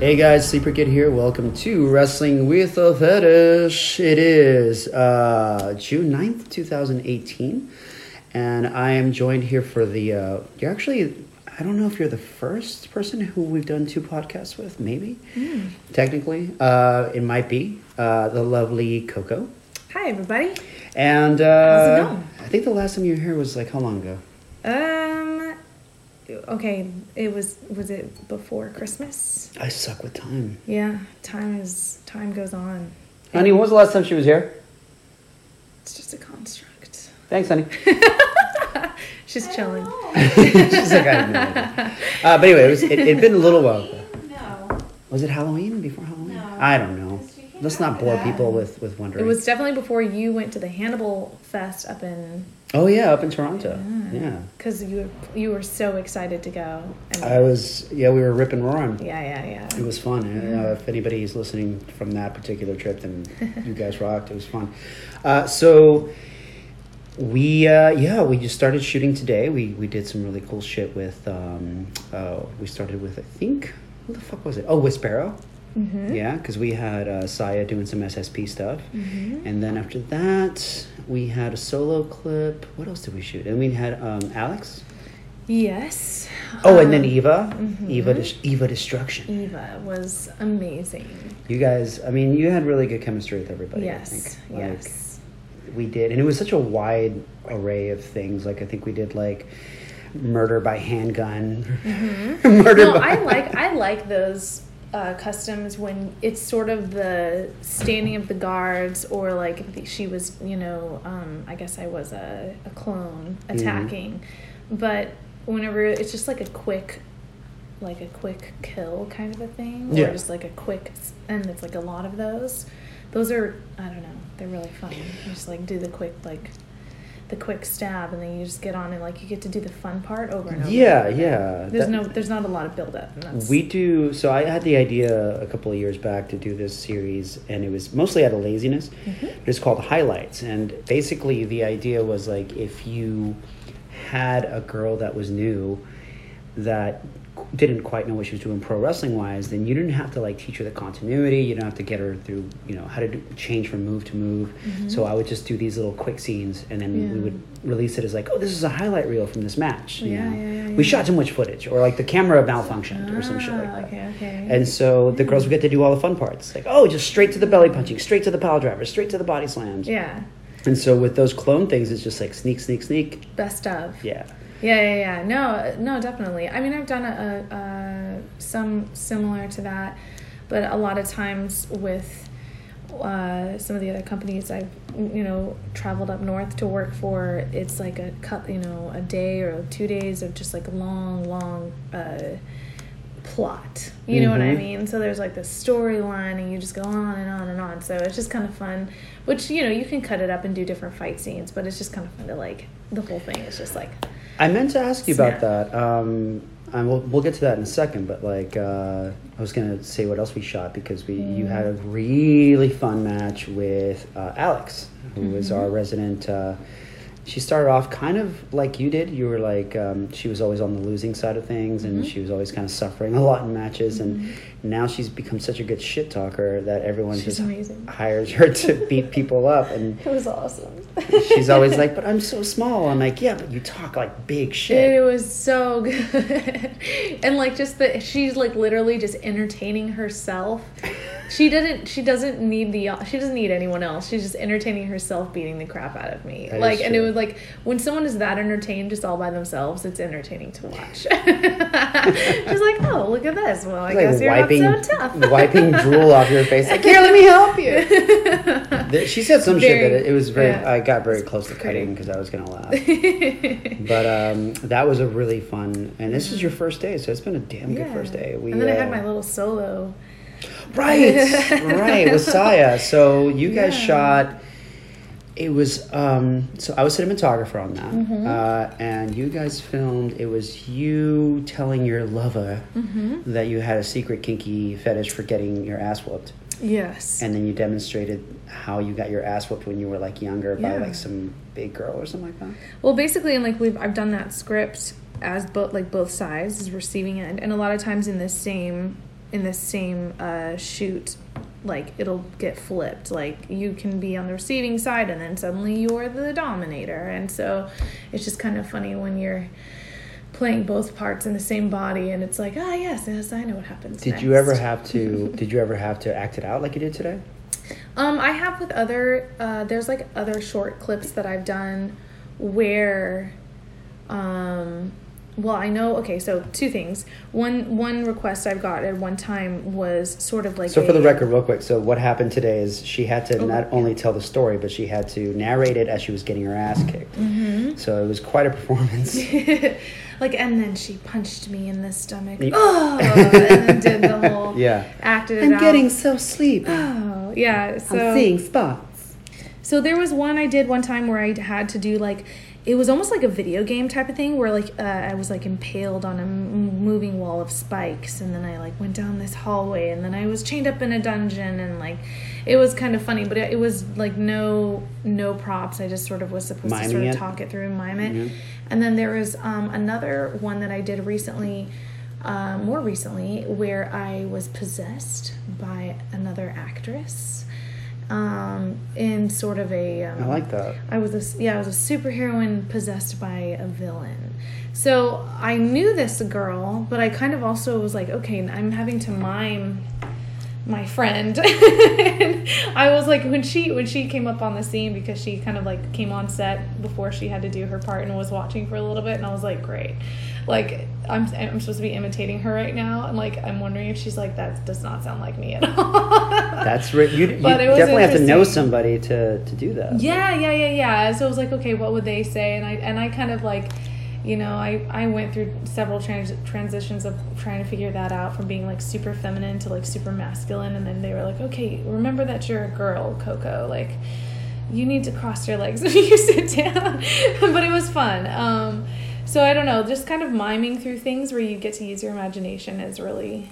Hey guys, Sleeper Kid here. Welcome to Wrestling with a Fetish. It is uh, June 9th, 2018. And I am joined here for the. Uh, you're actually. I don't know if you're the first person who we've done two podcasts with, maybe. Technically. Uh, it might be. Uh, the lovely Coco. Hi, everybody. And uh, How's it going? I think the last time you were here was like how long ago? Um, okay, it was was it before Christmas? I suck with time. Yeah, time is time goes on. Honey, when was the last time she was here? It's just a construct. Thanks, honey. She's chilling. She's like, I have no idea. Uh, but anyway, it was, it, it'd been a little while. ago. No. Was it Halloween? Before Halloween? No. I don't know. Because you can't Let's not bore that. people with, with wondering. It was definitely before you went to the Hannibal Fest up in oh, yeah, up in Toronto. Yeah. because you were, you were so excited to go. And I was, yeah, we were ripping roaring. yeah, yeah, yeah. It was fun. Uh, if anybody's listening from that particular trip, then you guys rocked. It was fun. Uh, so we, uh, yeah, we just started shooting today. We we did some really cool shit with. Um, uh, we started with I think who the fuck was it? Oh, with Sparrow. Mm-hmm. Yeah, because we had uh, Saya doing some SSP stuff, Mm-hmm. and then after that we had a solo clip. What else did we shoot? And we had um, Alex. Yes. Oh, and then Um, Eva. mhm. Eva, Eva Destruction. Eva was amazing. You guys, I mean, you had really good chemistry with everybody. I yes. think. Like, yes. we did, and it was such a wide array of things. Like I think we did like murder by handgun, murder no, by. I like I like those uh, customs when it's sort of the standing of the guards, or like if she was, you know, um, I guess I was a, a clone Mm-hmm. attacking, but whenever it's just like a quick, like a quick kill kind of a thing, Yeah. or just like a quick, and it's like a lot of those. Those are I don't know, they're really fun. You just like do the quick like. The quick stab, and then you just get on and like you get to do the fun part over and over. Yeah, yeah. There's That- no, there's not a lot of build up. We do. So I had the idea a couple of years back to do this series, and it was mostly out of laziness. Mm-hmm. But it's called Highlights, and basically the idea was like if you had a girl that was new that didn't quite know what she was doing pro wrestling wise, then you didn't have to like teach her the continuity. You don't have to get her through, you know, how to do, change from move to move. So I would just do these little quick scenes, and then we Mm-hmm. Would release it as like, oh, this is a highlight reel from this match. You Yeah, know? yeah, yeah, We yeah. shot too much footage, or like the camera malfunctioned, or some shit like Ah, that. okay, okay. And so the girls would get to do all the fun parts, like oh, just straight to the belly punching, straight to the pile driver, straight to the body slams. yeah, And so with those clone things, it's just like sneak, sneak, sneak. best of. Yeah. Yeah, yeah, yeah. No, no, definitely. I mean, I've done a, a, a some similar to that, but a lot of times with uh, some of the other companies I've you know traveled up north to work for, it's like a cut, you know, a day or two days of just like long, long. Uh, plot you know what i Mhm. mean so there's like this storyline and you just go on and on and on so it's just kind of fun which you know you can cut it up and do different fight scenes but it's just kind of fun to like the whole thing is just like I meant to ask you about that. Um, and we'll, we'll get to that in a second. But like, uh, I was gonna say what else we shot because we you had a really fun match with uh, Alex, who was our resident. Uh, she started off kind of like you did. You were like um, she was always on the losing side of things, and she was always kind of suffering a lot in matches. And now she's become such a good shit talker that everyone She's just amazing. hires her to beat people up. And It was awesome. she's always like, "But I'm so small." I'm like, "Yeah, but you talk like big shit." It was so good. and like just the she's like literally just entertaining herself. She didn't she doesn't need the she doesn't need anyone else. She's just entertaining herself beating the crap out of me. That like and it was like when someone is that entertained just all by themselves, it's entertaining to watch. she's like, "Oh, look at this. Well, I like guess you're wiping, not so tough." wiping drool off your face. Like, here, let me help you. She said some shit that it was very. yeah. I got very close to cutting because I was gonna laugh. but um, that was a really fun. And this is your first day, so it's been a damn good Yeah. first day. We, and then I had uh, my little solo. Right, right with Saya. So you guys Yeah. shot. It was um, so I was cinematographer on that, Mm-hmm. uh, and you guys filmed. It was you telling your lover Mm-hmm. that you had a secret kinky fetish for getting your ass whooped, Yes. and then you demonstrated how you got your ass whooped when you were like younger by like some big girl or something like that. Well, basically, and like we've I've done that script as both like both sides is receiving end, and a lot of times in the same in the same uh, shoot like it'll get flipped like you can be on the receiving side and then suddenly you're the dominator and so it's just kind of funny when you're playing both parts in the same body and it's like ah yes yes i know what happens Did next. you ever have to? did you ever have to act it out like you did today? Um, I have with other. Uh, there's like other short clips that I've done where, um, well, I know. Okay, so two things. One one request I've got at one time was sort of like. So for the record, real quick. So what happened today is she had to Oh, not yeah. only tell the story, but she had to narrate it as she was getting her ass kicked. Mm-hmm. So it was quite a performance. like, and then she punched me in the stomach. Ye- Oh, and then did the whole. yeah. Acted it out. so sleepy. Oh, yeah. So seeing spots. So there was one I did one time where I had to do like it was almost like a video game type of thing where like uh, I was like impaled on a m- moving wall of spikes and then I like went down this hallway and then I was chained up in a dungeon and like it was kind of funny but it, it was like no no props I just sort of was supposed to sort Miming of it? talk it through and mime it Mhm. and then there was um, another one that I did recently uh, more recently where I was possessed by another actress um, in sort of a. Um, I like that. I was a yeah, I was a superheroine possessed by a villain. So I knew this girl, but I kind of also was like, okay, I'm having to mime my friend. and I was like when she when she came up on the scene because she kind of like came on set before she had to do her part and was watching for a little bit and I was like, great. Like I'm I'm supposed to be imitating her right now and like I'm wondering if she's like that does not sound like me at all. That's right. you, you it definitely have to know somebody to, to do that. Yeah, yeah, yeah, yeah. So I was like, okay, what would they say? And I and I kind of like, you know, I I went through several trans- transitions of trying to figure that out from being like super feminine to like super masculine, and then they were like, okay, remember that you're a girl, Coco, like. You need to cross your legs when you sit down, but it was fun. Um, so I don't know, just kind of miming through things where you get to use your imagination is really,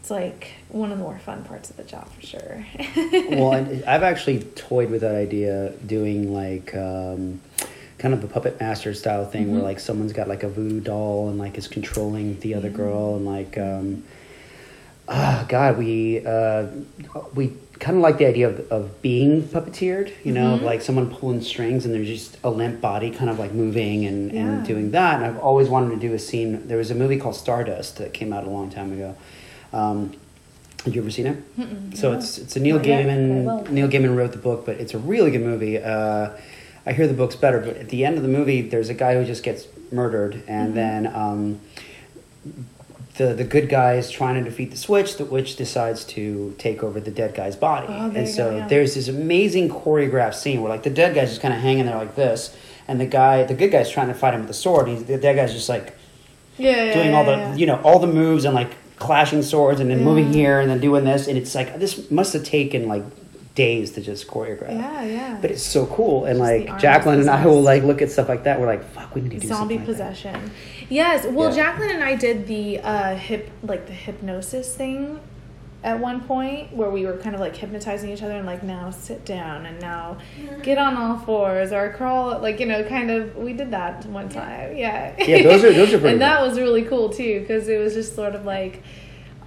it's like one of the more fun parts of the job for sure. well, I've actually toyed with that idea, doing like um, kind of a puppet master style thing, where Mhm. like someone's got like a voodoo doll and like is controlling the other Yeah. girl, and like, um, ah, God, we uh, we kind of like the idea of, of being puppeteered, you know, Mhm. like someone pulling strings and there's just a limp body kind of like moving and, Yeah. and doing that. And I've always wanted to do a scene. There was a movie called Stardust that came out a long time ago. Um, have you ever seen it? Mm-mm, So no. it's it's a Neil Not Gaiman. Neil Gaiman wrote the book, but it's a really good movie. Uh, I hear the book's better, but at the end of the movie, there's a guy who just gets murdered, and Mhm. then um, the the good guy is trying to defeat the switch. The witch decides to take over the dead guy's body, Oh, and so go, yeah. there's this amazing choreographed scene where like the dead guy's just kind of hanging there like this, and the guy, the good guy's trying to fight him with a sword. And he's, the dead guy's just like yeah, doing yeah, all the yeah. you know all the moves and like clashing swords and then moving here and then doing this and it's like this must have taken like days to just choreograph yeah, yeah. but it's so cool and Just like jacqueline and i will like look at stuff like that we're like fuck we need to do zombie something like possession. Yes. Well, Yeah. Jacqueline and I did the uh, hip, like the hypnosis thing, at one point where we were kind of like hypnotizing each other and like now sit down and now get on all fours or crawl, like you know, kind of. We did that one time. Yeah. Yeah, those are- those are pretty and that cool. was really cool too because it was just sort of like.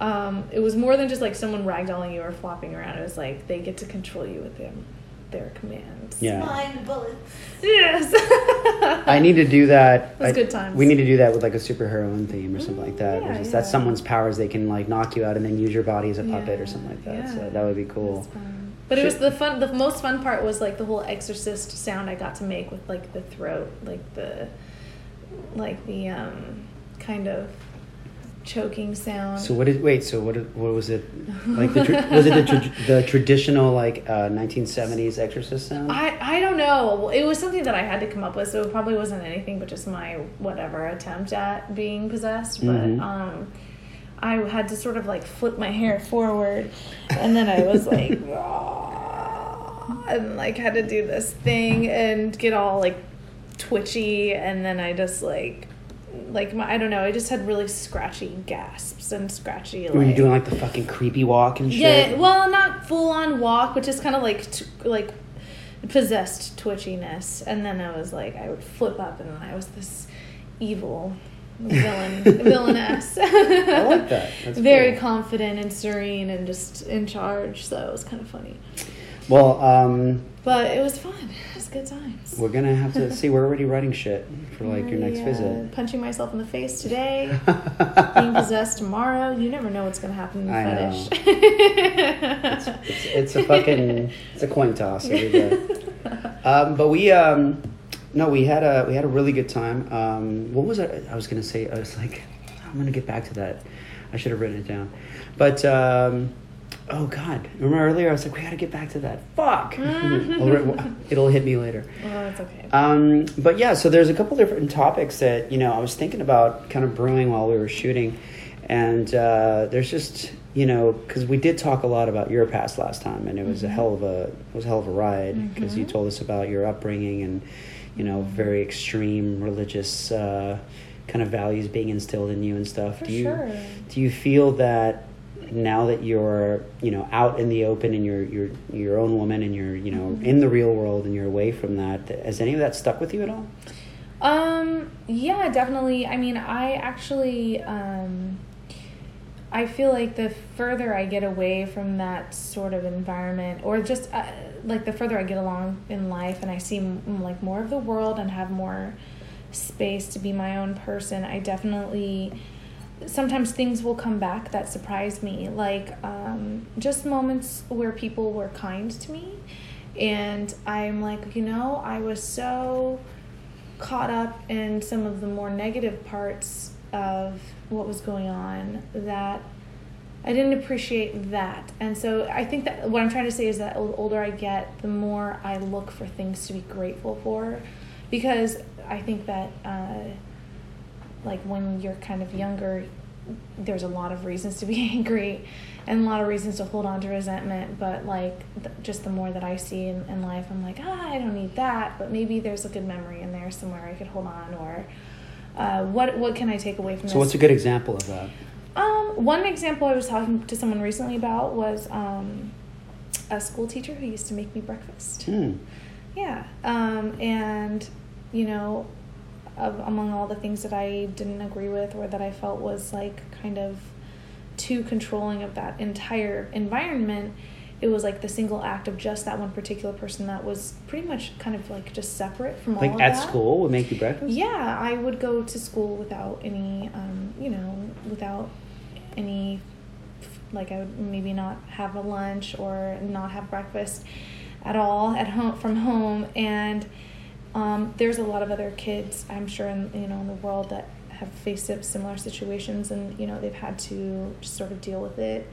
Um, it was more than just like someone ragdolling you or flopping around. It was like they get to control you with them, their commands. Yeah. Mind bullets. Yes. i need to do that It was I- good times. we need to do that with like a superheroine theme or something like that Mm, which yeah, that's someone's powers they can like knock you out and then use your body as a puppet or something like that yeah. so that would be cool That's fun. But it was the fun. The most fun part was like the whole exorcist sound I got to make with like the throat, like the, like the um, kind of choking sound. so what is wait so what what was it like the tra- was it the, tra- the traditional like uh, 1970s exorcist sound I, I don't know. It was something that I had to come up with, so it probably wasn't anything but just my whatever attempt at being possessed. But Mhm. um, I had to sort of like flip my hair forward, and then I was like, and like had to do this thing and get all like twitchy, and then I just like. Like my, I don't know. I just had really scratchy gasps and scratchy. were you doing like the fucking creepy walk and shit yeah, well, not full on walk, but just kind of like t- like possessed twitchiness. And then I was like, I would flip up, and then I was this evil villain, villainess. I like that. That's Very cool. confident and serene and just in charge. So it was kind of funny. Well, um, But it was fun. Good times. we're gonna have to see. We're already writing shit for like your next visit. Punching myself in the face today. being possessed tomorrow. You never know what's to happen in the I know. it's, it's, it's a fucking it's a coin toss every day. Um, but we um, no, we had a we had a really good time. Um, what was it? I was gonna say. I was like, I'm gonna get back to that. I should have written it down. But um, oh god, remember earlier I was like, we got to get back to that. Fuck. It'll hit me later. well, it's okay. Um, but yeah, so there's a couple different topics that you know I was thinking about kind of brewing while we were shooting, and uh, there's just you know because we did talk a lot about your past last time, and it was a hell of a it was a hell of a ride because you told us about your upbringing and you know very extreme religious uh, kind of values being instilled in you and stuff. For do you sure. do you feel that now that you're you know out in the open and you're you're your own woman and you're you know in the real world and you're away from that that- has any of that stuck with you at all Um, yeah, definitely. I mean, I actually, um, I feel like the further I get away from that sort of environment, or just uh, like the further I get along in life and I see m- like more of the world and have more space to be my own person, I definitely sometimes things will come back that surprise me like um, just moments where people were kind to me and i'm like you know i was so caught up in some of the more negative parts of what was going on that I didn't appreciate that. And so I think that what I'm trying to say is that the older I get, the more I look for things to be grateful for. Because I think that, uh, like, when you're kind of younger, there's a lot of reasons to be angry and a lot of reasons to hold on to resentment. But, like, th- just the more that I see in, in life, I'm like, ah, I don't need that. But maybe there's a good memory in there somewhere I could hold on or. Uh, what what can I take away from so this? what's a good example of that Um, one example I was talking to someone recently about was um, a school teacher who used to make me breakfast. hmm. Yeah. Um, and, you know, of, among all the things that I didn't agree with or that I felt was like kind of too controlling of that entire environment, it was like the single act of just that one particular person that was pretty much kind of like just separate from all like of at that. school would make you breakfast Yeah, I would go to school without any, um, you know, without any, like I would maybe not have a lunch or not have breakfast at all at home from home, and um, there's a lot of other kids I'm sure in you know in the world that have faced similar situations, and you know they've had to just sort of deal with it.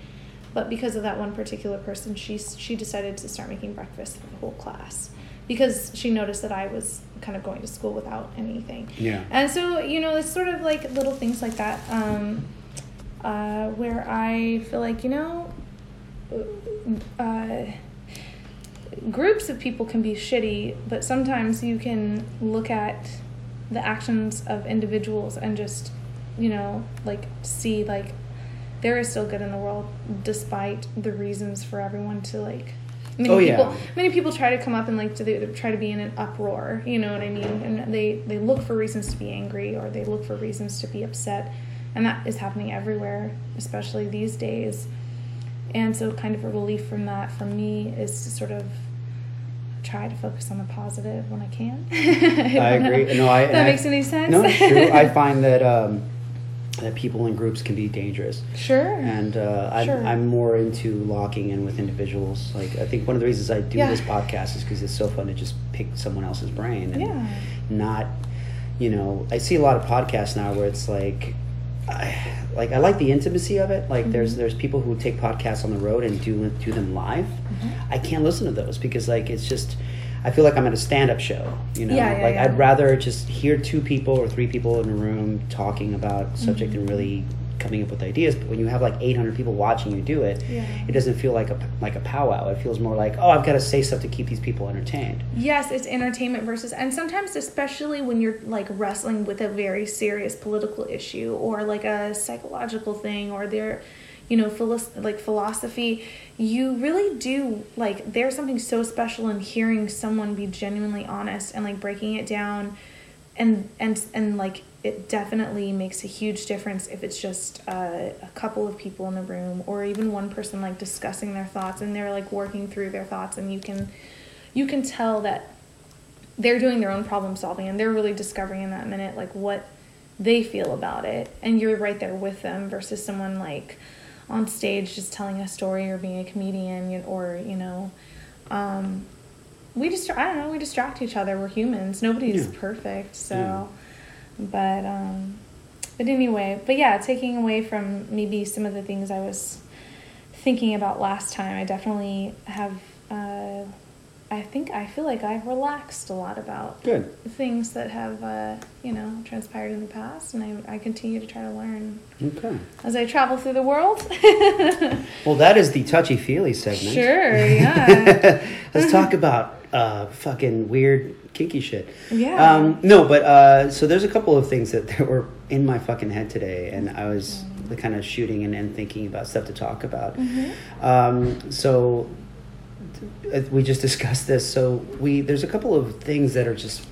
But because of that one particular person, she she decided to start making breakfast for the whole class because she noticed that I was kind of going to school without anything. yeah And so, you know, it's sort of like little things like that um, uh, where I feel like, you know, uh, groups of people can be shitty, but sometimes you can look at the actions of individuals and just, you know, like see, like, there is still good in the world despite the reasons for everyone to, like, Many Oh, yeah. people, many people try to come up and like to try to be in an uproar. You know what I mean? And they they look for reasons to be angry or they look for reasons to be upset, and that is happening everywhere, especially these days. And so, kind of a relief from that for me is to sort of try to focus on the positive when I can. I agree. No, I- that and I- makes any sense. no it's true i find that um, that people in groups can be dangerous sure. and uh, I'm, Sure. I'm more into locking in with individuals like i think one of the reasons i do Yeah. this podcast is because it's so fun to just pick someone else's brain and Yeah. not you know i see a lot of podcasts now where it's like I, like i like the intimacy of it like Mm-hmm. there's there's people who take podcasts on the road and do do them live Mm-hmm. i can't listen to those because like it's just i feel like i'm at a stand-up show you know Yeah, yeah, like yeah. i'd rather just hear two people or three people in a room talking about subject Mm-hmm. and really coming up with ideas but when you have like 800 people watching you do it Yeah. it doesn't feel like a like a powwow it feels more like oh i've got to say stuff to keep these people entertained Yes, it's entertainment versus, and sometimes, especially when you're like wrestling with a very serious political issue or like a psychological thing or their, you know, like philosophy, you really do like there's something so special in hearing someone be genuinely honest and like breaking it down and and and like it definitely makes a huge difference if it's just uh, a couple of people in the room or even one person like discussing their thoughts and they're like working through their thoughts and you can you can tell that they're doing their own problem solving and they're really discovering in that minute like what they feel about it and you're right there with them versus someone like on stage just telling a story or being a comedian or you know um, we just i don't know we distract each other we're humans nobody's Yeah. perfect so Yeah. But um but anyway but yeah taking away from maybe some of the things i was thinking about last time i definitely have uh i think i feel like i've relaxed a lot about Good. things that have uh you know transpired in the past and i, I continue to try to learn Okay. as i travel through the world Well, that is the touchy feely segment. sure yeah Let's talk about uh, fucking weird kinky shit. Yeah. Um, no, but uh, so there's a couple of things that, that were in my fucking head today, and I was Mm. kind of shooting and, and thinking about stuff to talk about. Mm-hmm. Um, so we just discussed this. So we there's a couple of things that are just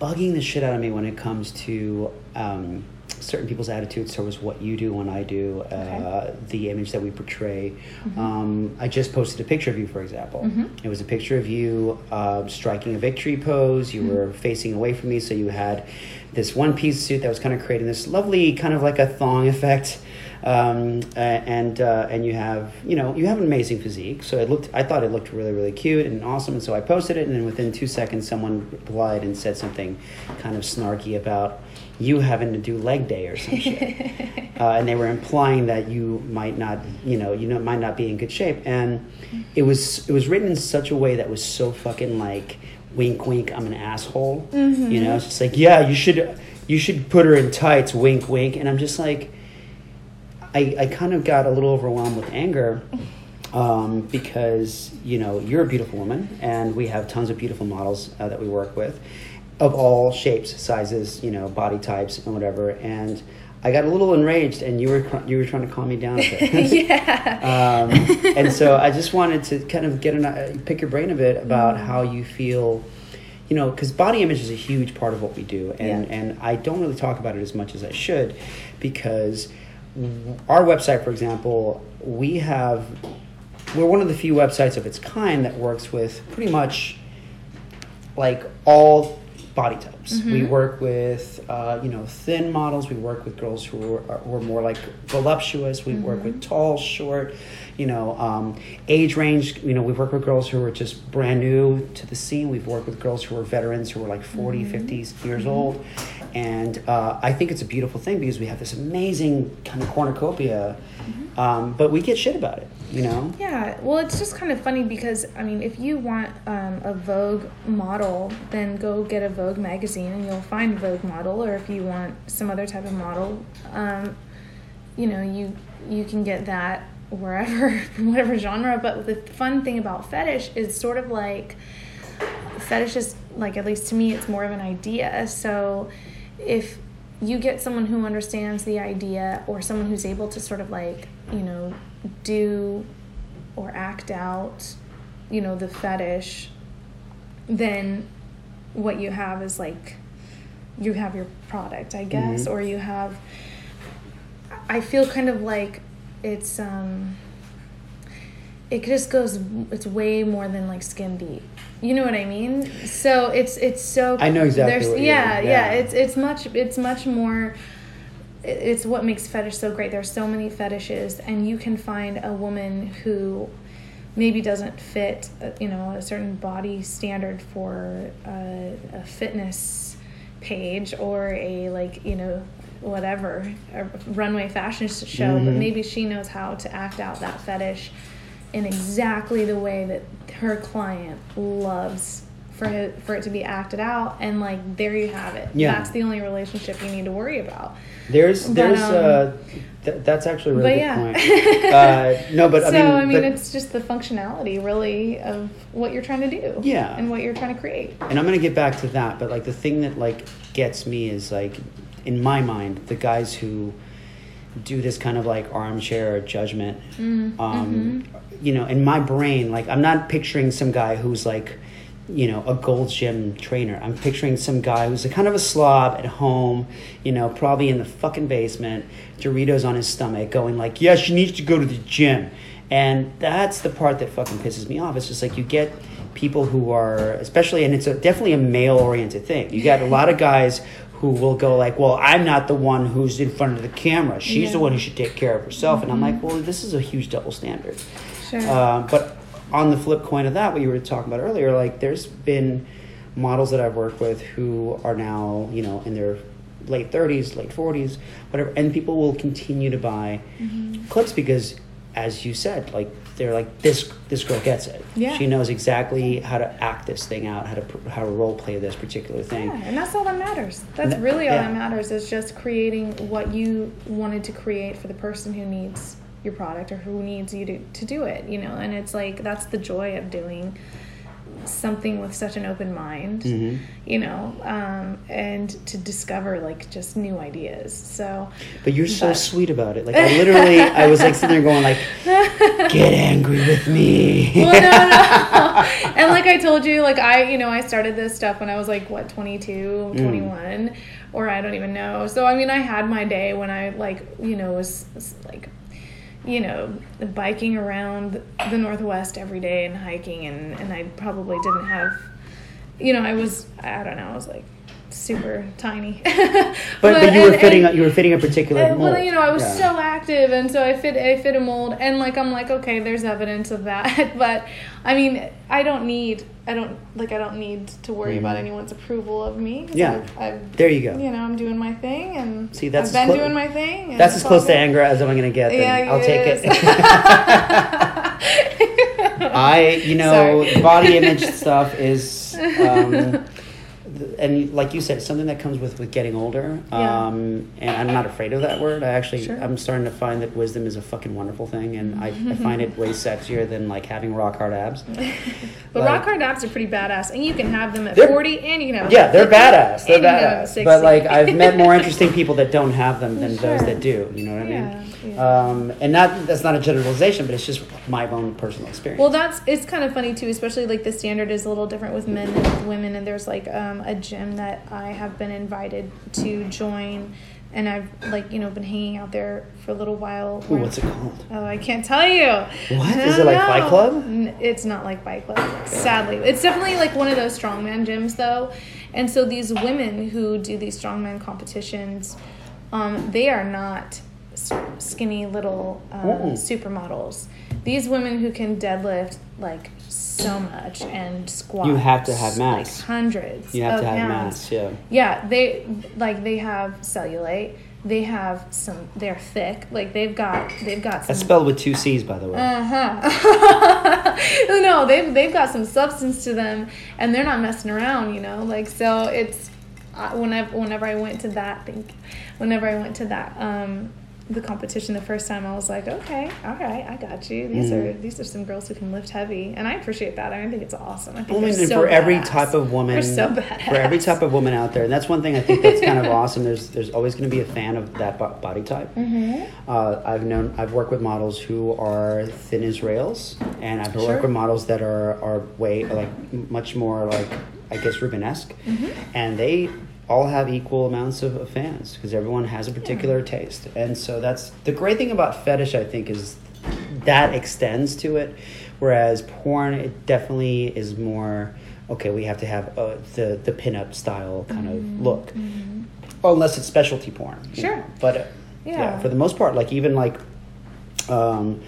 bugging the shit out of me when it comes to um, certain people's attitudes towards what you do when I do, uh, Okay. the image that we portray. Mhm. Um, I just posted a picture of you, for example. Mhm. It was a picture of you uh, striking a victory pose. You Mhm. were facing away from me, so you had this one piece suit that was kind of creating this lovely, kind of like a thong effect. Um, and uh, and you have you know you have an amazing physique, so it looked I thought it looked really really cute and awesome, and so I posted it, and then within two seconds someone replied and said something kind of snarky about you having to do leg day or some shit uh, and they were implying that you might not, you know, you know, might not be in good shape. And it was it was written in such a way that was so fucking like wink, wink. I'm an asshole. Mhm. You know, it's just like yeah, you should you should put her in tights. Wink, wink. And I'm just like, I I kind of got a little overwhelmed with anger. Um, because you know you're a beautiful woman, and we have tons of beautiful models uh, that we work with, of all shapes, sizes, you know, body types, and whatever. And I got a little enraged, and you were cr- you were trying to calm me down a bit. yeah um, and so I just wanted to kind of get an, uh, pick your brain a bit about Mm. how you feel. You know, because body image is a huge part of what we do, and Yeah. and I don't really talk about it as much as I should, because our website, for example, we have we're one of the few websites of its kind that works with pretty much like all body types. We Mhm. work with uh, you know thin models. We work with girls who are, who are more like voluptuous. We work with tall, short. You know, um, age range. You know, we've worked with girls who are just brand new to the scene. We've worked with girls who are veterans who are like 40, 50 years old. And uh, I think it's a beautiful thing because we have this amazing kind of cornucopia, um, but we get shit about it. You know. Yeah, well, it's just kind of funny because I mean, if you want um, a Vogue model, then go get a Vogue magazine and you'll find a Vogue model. Or if you want some other type of model, um, you know, you you can get that wherever, whatever genre. But the fun thing about fetish is sort of like fetish is like at least to me, it's more of an idea. So if you get someone who understands the idea or someone who's able to sort of like you know do or act out you know the fetish then what you have is like you have your product i guess Mhm. or you have i feel kind of like it's um it just goes it's way more than like skin deep you know what i mean so it's it's so I know exactly there's what you yeah, yeah yeah. it's it's much it's much more it's what makes fetish so great there's so many fetishes and you can find a woman who maybe doesn't fit uh, you know a certain body standard for a, a fitness page or a like you know whatever a runway fashion show but Mhm. maybe she knows how to act out that fetish in exactly the way that her client loves for it, for it to be acted out and like there you have it Yeah. that's the only relationship you need to worry about There's But, there's um, uh, th- that's actually a really but good yeah point. Uh, no, but so I mean, I mean, but- it's just the functionality, really, of what you're trying to do. Yeah. And what you're trying to create. and I'm gonna get back to that, but like the thing that like gets me is like, in my mind, the guys who do this kind of like armchair judgment. Mm, Um, mhm. You know, in my brain, like I'm not picturing some guy who's like, you know, a gold Gym trainer. I'm picturing some guy who's a kind of a slob at home, you know, probably in the fucking basement, Doritos on his stomach, going like, "Yeah, she needs to go to the gym," and that's the part that fucking pisses me off. It's just like you get people who are, especially, and it's a, definitely a male-oriented thing. You got a lot of guys who will go like, "Well, I'm not the one who's in front of the camera. She's the one who should take care of herself." And I'm like, "Well, this is a huge double standard." Sure. Um, but on the flip coin of that, what you were talking about earlier, like there's been models that I've worked with who are now, you know, in their late 30s, late 40s, whatever, and people will continue to buy Mm-hmm. clips because, as you said, like they're like this this girl gets it. Yeah. She knows exactly how to act this thing out, how to how to role play this particular thing. Yeah, and that's all that matters. That's N- really all yeah. that matters is just creating what you wanted to create for the person who needs your product or who needs you to, to do it, you know. And it's like that's the joy of doing something with such an open mind, Mhm. you know, um, and to discover like just new ideas. So, But you're so But- sweet about it. Like I literally, I was like sitting there going like, "Get angry with me." well, no, no. and like I told you, like I, you know, I started this stuff when I was like, what, 22, 21, or I don't even know. So, I mean, I had my day when I, like, you know, was, was like, you know, biking around the Northwest every day and hiking, and, and I probably didn't have, you know, I was, I don't know, I was like super tiny. But, but, you were fitting and- a, you were fitting a particular and, mold. well, you know, I was Yeah. so active, and so I fit I fit a mold, and like I'm like, okay, there's evidence of that, but I mean, I don't need I don't like I don't need to worry about anyone's approval of me. Yeah. I've, I've, There you go. you know, I'm doing my thing, and See, that's I've been clo- doing my thing. and That's as close to anger as I'm to get. Yeah, I'll take it. it. I, you know, Sorry. body image stuff is, um, and like you said, something that comes with with getting older. Yeah. Um, and I'm not afraid of that word. I actually, Sure. I'm starting to find that wisdom is a fucking wonderful thing, and I, I find it way sexier than like having rock hard abs. But Like- rock hard abs are pretty badass, and you can have them at 40, and you can have them Yeah, they're badass. They're and you can have them at badass. But like, I've met more interesting people that don't have them than those that do. You know what I mean? Yeah. Um, and not that's not a generalization, but it's just my own personal experience. Well, that's it's kind of funny too, especially like the standard is a little different with men and with women. And there's like um, a gym that I have been invited to join, and I've like you know been hanging out there for a little while. Ooh, what's it called? Oh, I can't tell you. What? Is it like know. Club? It's not like Bike Club. Sadly, it's definitely like one of those strongman gyms though. And so these women who do these strongman competitions, um, they are not skinny little um, supermodels. These women who can deadlift like so much and squat. You have to have mass. Like hundreds. You have of to have pounds. mass. Yeah. Yeah, they like they have cellulite. They have some. They're thick. Like they've got. They've got some. That's spelled with two C's, by the way. Uh huh. no, they've they've got some substance to them, and they're not messing around. You know, like so it's. I whenever whenever I went to that, think, whenever I went to that um the competition the first time, I was like, okay, all right, I got you. These Mhm. are these are some girls who can lift heavy, and I appreciate that. I think it's awesome. I think I mean, so for every badass. type of woman, so for every type of woman out there, and that's one thing I think that's kind of awesome. There's there's always going to be a fan of that bo- body type. Mhm. Uh, I've known I've worked with models who are thin as rails, and I've Sure. worked with models that are are way like much more like I guess Rubenesque, Mm-hmm. and they all have equal amounts of, of fans because everyone has a particular taste, and so that's the great thing about fetish. I think is that extends to it, whereas porn it definitely is more. Okay, we have to have uh, the the pinup style kind of look, unless it's specialty porn. Mm-hmm. Sure. know. but uh, yeah. Yeah. for the most part, like even like, um,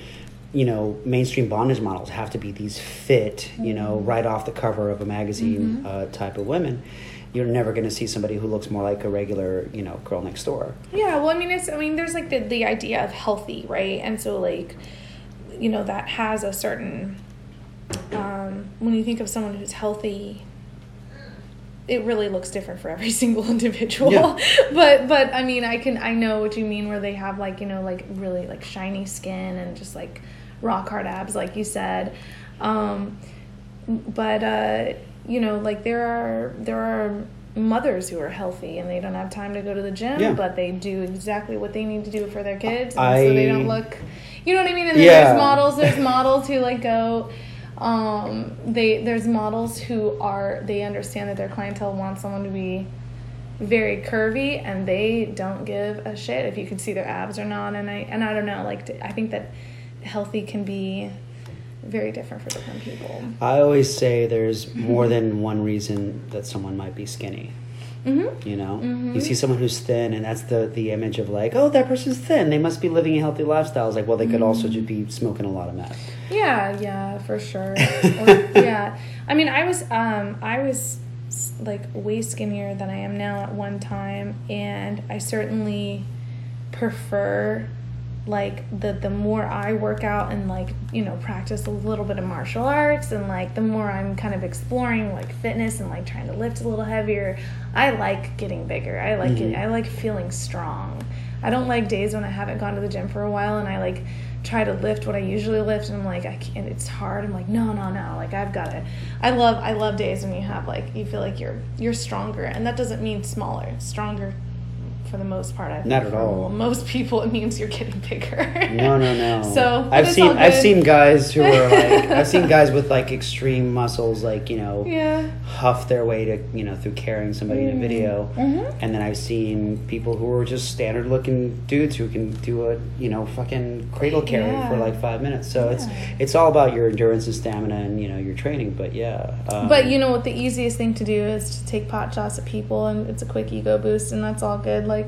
you know, mainstream bondage models have to be these fit, you know, Mm-hmm. right off the cover of a magazine uh, type of women. You're never going to see somebody who looks more like a regular, you know, girl next door. Yeah, well, I mean, it's I mean, there's like the the idea of healthy, right? And so like, you know, that has a certain. Um, when you think of someone who's healthy, it really looks different for every single individual. Yeah. but but I mean, I can I know what you mean where they have like you know like really like shiny skin and just like rock hard abs, like you said. Um, but uh, you know, like there are there are mothers who are healthy and they don't have time to go to the gym, Yeah. but they do exactly what they need to do for their kids, I- so they don't look. You know what I mean? And then Yeah. there's models. There's models who like go. Um, they there's models who are they understand that their clientele wants someone to be very curvy and they don't give a shit if you can see their abs or not and I and I don't know like I think that healthy can be very different for different people. I always say there's more than one reason that someone might be skinny. Mm-hmm. You know, Mhm. you see someone who's thin, and that's the the image of like, oh, that person's thin. They must be living a healthy lifestyle. It's like, well, they could also Mm-hmm. just be smoking a lot of meth. Yeah, yeah, for sure. Or- yeah, I mean, I was, um, I was like way skinnier than I am now at one time, and I certainly prefer like the the more I work out and like you know practice a little bit of martial arts and like the more I'm kind of exploring like fitness and like trying to lift a little heavier, I like getting bigger. I like it. Mm-hmm. I like feeling strong. I don't like days when I haven't gone to the gym for a while and I like try to lift what I usually lift and I'm like I can't it's hard. I'm like no no no like I've got it. I love I love days when you have like you feel like you're you're stronger and that doesn't mean smaller. Stronger for the most part. I think Not at all. Most people, it means you're getting bigger. no, no, no. So I've seen I've seen guys who are like I've seen guys with like extreme muscles, like you know, Yeah. huff their way to you know through carrying somebody in a video, Mhm. and then I've seen people who are just standard looking dudes who can do a you know fucking cradle carry Yeah. for like five minutes. So it's it's all about your endurance and stamina and you know your training. But yeah, um, But you know what? The easiest thing to do is to take pot shots at people, and it's a quick ego boost, and that's all good. Like,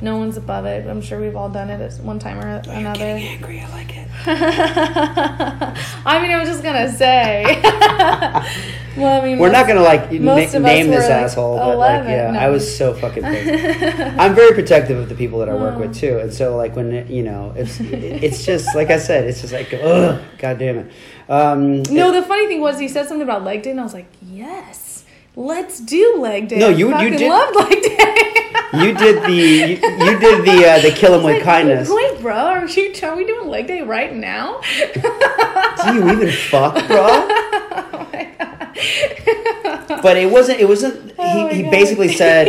no one's above it. I'm sure we've all done it at one time or You're another. getting angry. I like it. I mean, I was just gonna say. well, I mean, We're not gonna like most na- name this like, asshole, but like yeah, No. I was so fucking. I'm very protective of the people that I work Oh. with too, and so like when it, you know, it's it's just like I said, it's just like ugh, god damn it. Um, No, the funny thing was he said something about leg day, and I was like, yes, let's do leg day. No, I you- you fucking did- loved leg day. You did the you, you did the uh, the kill him with Like, kindness. Wait, bro, are, you, are we doing leg day right now? Do you even fuck, bro? oh my god. But it wasn't. It wasn't. Oh he he basically said.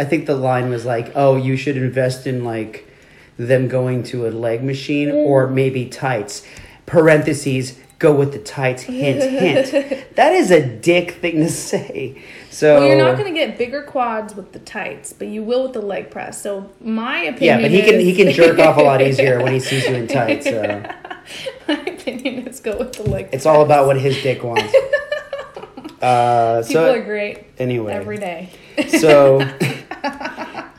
I think the line was like, "Oh, you should invest in like them going to a leg machine or maybe tights." Parentheses. Go with the tights. Hint, hint. That is a dick thing to say. So Well, you're not going to get bigger quads with the tights, but you will with the leg press. So my opinion. Yeah, but he can he can jerk off a lot easier when he sees you in tights. So my opinion is go with the leg. it's all about what his dick wants. Uh, People so are great anyway, every day. so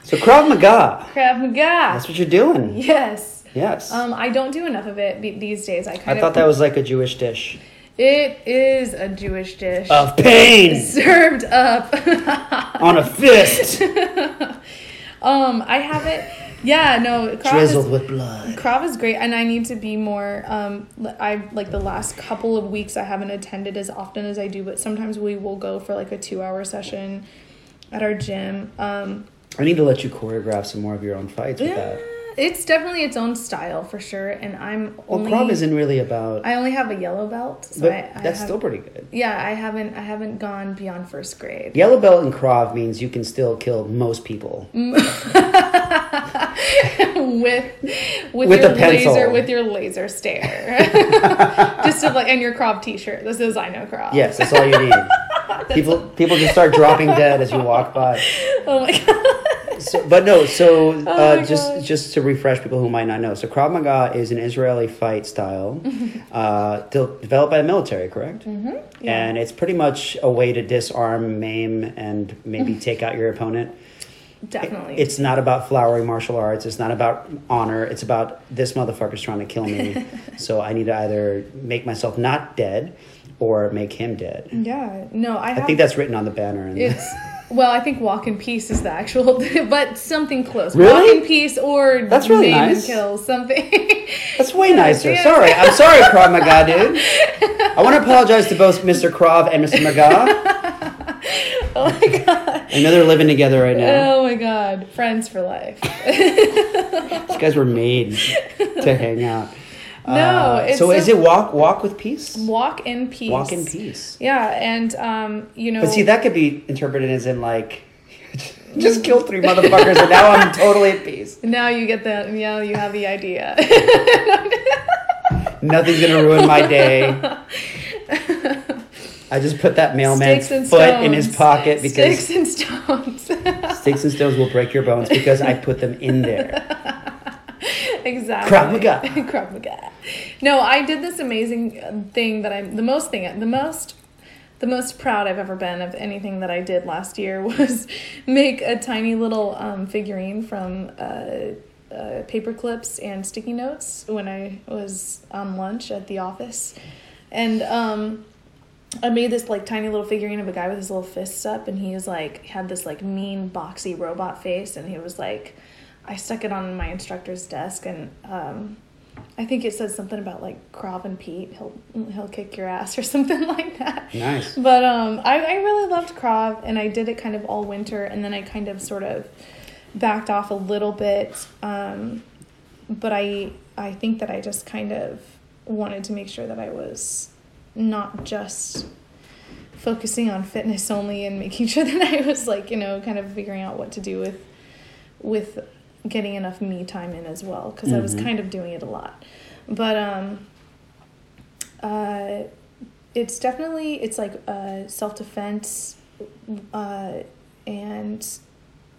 so Krav Maga. Krav Maga. That's what you're doing. Yes. Yes. Um, I don't do enough of it these days. I I kind thought that was like a Jewish dish It is a Jewish dish. of pain served up. on a fist, um, I have it. Yeah, no. Krav drizzled is, with blood. Krav is great, and I need to be more. Um, I like the last couple of weeks I haven't attended as often as I do, but sometimes we will go for like a two-hour session at our gym. Um, I need to let you choreograph some more of your own fights with yeah, that. It's definitely its own style for sure, and I'm only. Well, only. Krav isn't really about, I only have a yellow belt, so but I, I that's have- still pretty good. Yeah, I haven't. I haven't gone beyond first grade. Yellow belt in Krav means you can still kill most people. with with, With your a pencil. laser with your laser stare. just to like and your crop t-shirt. This is I know crop. Yes, that's all you need. people people just start dropping dead as you walk by. Oh my god. So, but no, so uh, Oh just God. just to refresh people who might not know, so Krav Maga is an Israeli fight style uh, de- developed by the military, correct? Yeah. And it's pretty much a way to disarm, maim, and maybe take out your opponent. Definitely. It's not about flowery martial arts. It's not about honor. It's about this motherfucker's trying to kill me. so I need to either make myself not dead or make him dead. yeah. No, I have I think that's written on the banner. It's well, I think walk in peace is the actual but something close. Really? Walk in peace or That's really name nice. and kill something. That's way nicer. Yeah. Sorry. I'm sorry, Krav Maga, dude. I want to apologize to both Mr. Krav and Mr. Maga. oh my god. I know they're living together right now. Oh my god. Friends for life. These guys were made to hang out. No, Uh, it's so so- is it walk walk with peace? Walk in peace. Walk in peace. Yeah, and um, you know But see, that could be interpreted as in like, just kill three motherfuckers and now I'm totally at peace. Now you get the now you have the idea. Nothing's gonna ruin my day. I just put that mailman's foot in his pocket because Sticks and stones. sticks and stones will break your bones because I put them in there. Exactly. Krav Maga. Krav Maga. No, I did this amazing uh, thing that I'm the most thing the most the most proud I've ever been of anything that I did last year was make a tiny little um, figurine from uh, uh, paper clips and sticky notes when I was on lunch at the office, and um, I made this like tiny little figurine of a guy with his little fists up, and he was like had this like mean boxy robot face, and he was like, I stuck it on my instructor's desk, and um, I think it says something about like Krav and Pete, he'll he'll kick your ass or something like that. Nice. But um, I I really loved Krav, and I did it kind of all winter, and then I kind of sort of backed off a little bit. Um, but I I think that I just kind of wanted to make sure that I was not just focusing on fitness only and making sure that I was like you know kind of figuring out what to do with with getting enough me time in as well because I was Mhm. kind of doing it a lot. But um, uh, it's definitely it's like uh, self defense, uh, and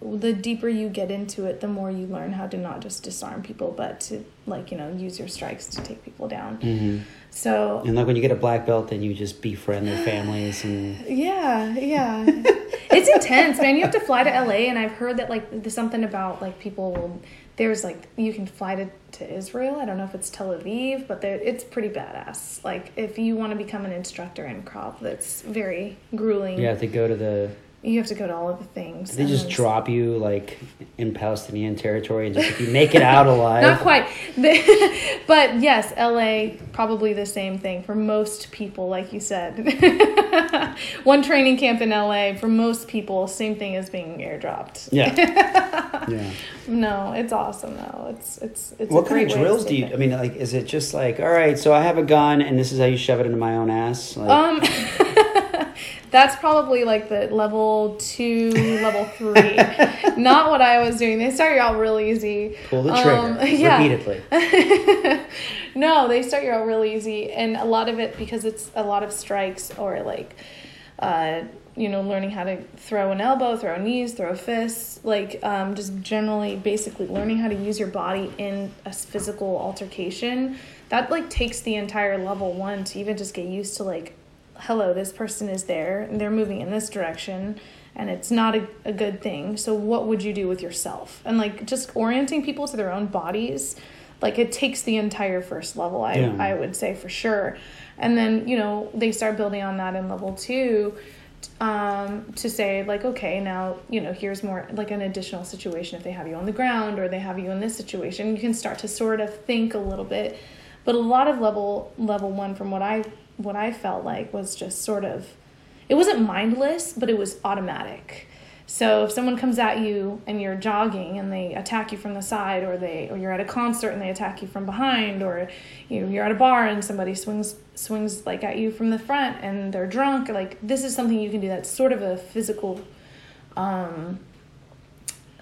the deeper you get into it, the more you learn how to not just disarm people, but to like you know use your strikes to take people down. hmm So And like when you get a black belt, then you just befriend their families and Yeah, yeah. it's intense, man. You have to fly to LA, and I've heard that like there's something about like people. There's like you can fly to, to Israel. I don't know if it's Tel Aviv, but it's pretty badass. Like if you want to become an instructor in Krav, that's very grueling. you have to go to the. You have to go to all of the things. They just drop you like in Palestinian territory, and just if you make it out alive, Not quite, but yes, LA probably the same thing for most people, like you said. One training camp in LA for most people, same thing as being airdropped. Yeah. yeah. No, it's awesome though. It's it's it's. What kind of drills do you? fit. I mean, like, is it just like, all right, so I have a gun, and this is how you shove it into my own ass? Like, Um, that's probably like the level two, level three. Not what I was doing. They start you out real easy. pull the trigger um, yeah. repeatedly. no, they start you out real easy, and a lot of it because it's a lot of strikes or like, uh, you know, learning how to throw an elbow, throw knees, throw fists, like um, just generally, basically learning how to use your body in a physical altercation. That like takes the entire level one to even just get used to like, hello, this person is there and they're moving in this direction. And it's not a, a good thing. So, what would you do with yourself? And like just orienting people to their own bodies like it takes the entire first level i Yeah. i would say for sure and then you know they start building on that in level two um, to say like okay now you know here's more like an additional situation if they have you on the ground or they have you in this situation you can start to sort of think a little bit but a lot of level level one from what i what i felt like was just sort of it wasn't mindless but it was automatic so if someone comes at you and you're jogging and they attack you from the side, or they or you're at a concert and they attack you from behind, or you know, you're at a bar and somebody swings swings like at you from the front and they're drunk, like this is something you can do. That's sort of a physical. Um,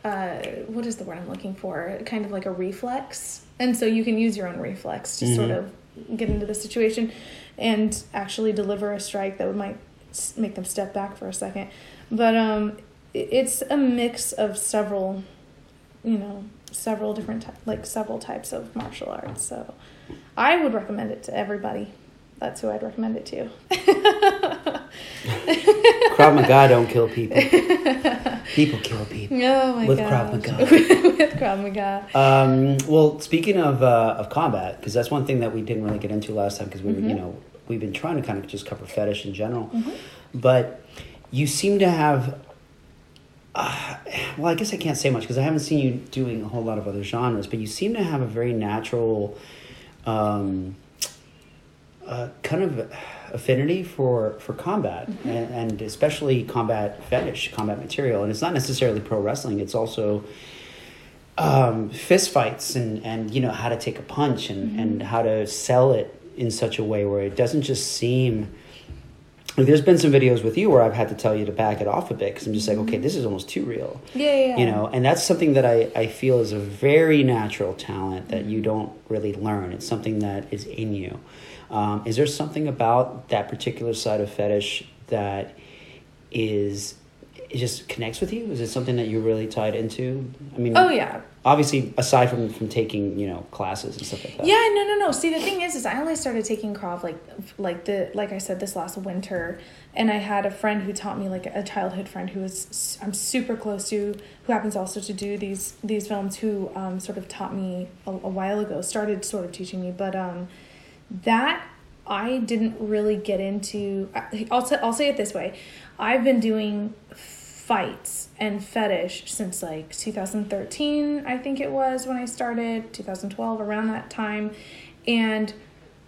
uh, what is the word I'm looking for? Kind of like a reflex, and so you can use your own reflex to sort Mhm. of get into the situation and actually deliver a strike that would might make them step back for a second. But um, it's a mix of several, you know, several different ty- like several types of martial arts. So I would recommend it to everybody. That's who I'd recommend it to. Krav Maga don't kill people. People kill people. Oh my With gosh. Krav Maga. With Krav Maga. Um, well, speaking of uh, of combat, because that's one thing that we didn't really get into last time, because we were, you Mhm. know, we've been trying to kind of just cover fetish in general, Mhm. but you seem to have. Uh, well, I guess I can't say much because I haven't seen you doing a whole lot of other genres, but you seem to have a very natural, um, uh, kind of affinity for for combat Mm-hmm. and, and especially combat fetish, combat material, and it's not necessarily pro wrestling. It's also um, fist fights and, and you know how to take a punch and, Mm-hmm. and how to sell it in such a way where it doesn't just seem like there's been some videos with you where I've had to tell you to back it off a bit because I'm just like okay this is almost too real. Yeah, yeah, yeah. you know and that's something that I, I feel is a very natural talent that you don't really learn. It's something that is in you. Um, is there something about that particular side of fetish that is it just connects with you? Is it something that you're really tied into? I mean, Oh yeah, obviously aside from from taking you know classes and stuff like that. Yeah, no, no, no. See, the thing is, is I only started taking Krav like, like the like I said this last winter, and I had a friend who taught me like a childhood friend who was s- I'm super close to, who happens also to do these these films, who um, sort of taught me a, a while ago, started sort of teaching me, but um, that I didn't really get into. I- I'll t- I'll say it this way, I've been doing fights and fetish since like 2013 i think it was when i started 2012 around that time. And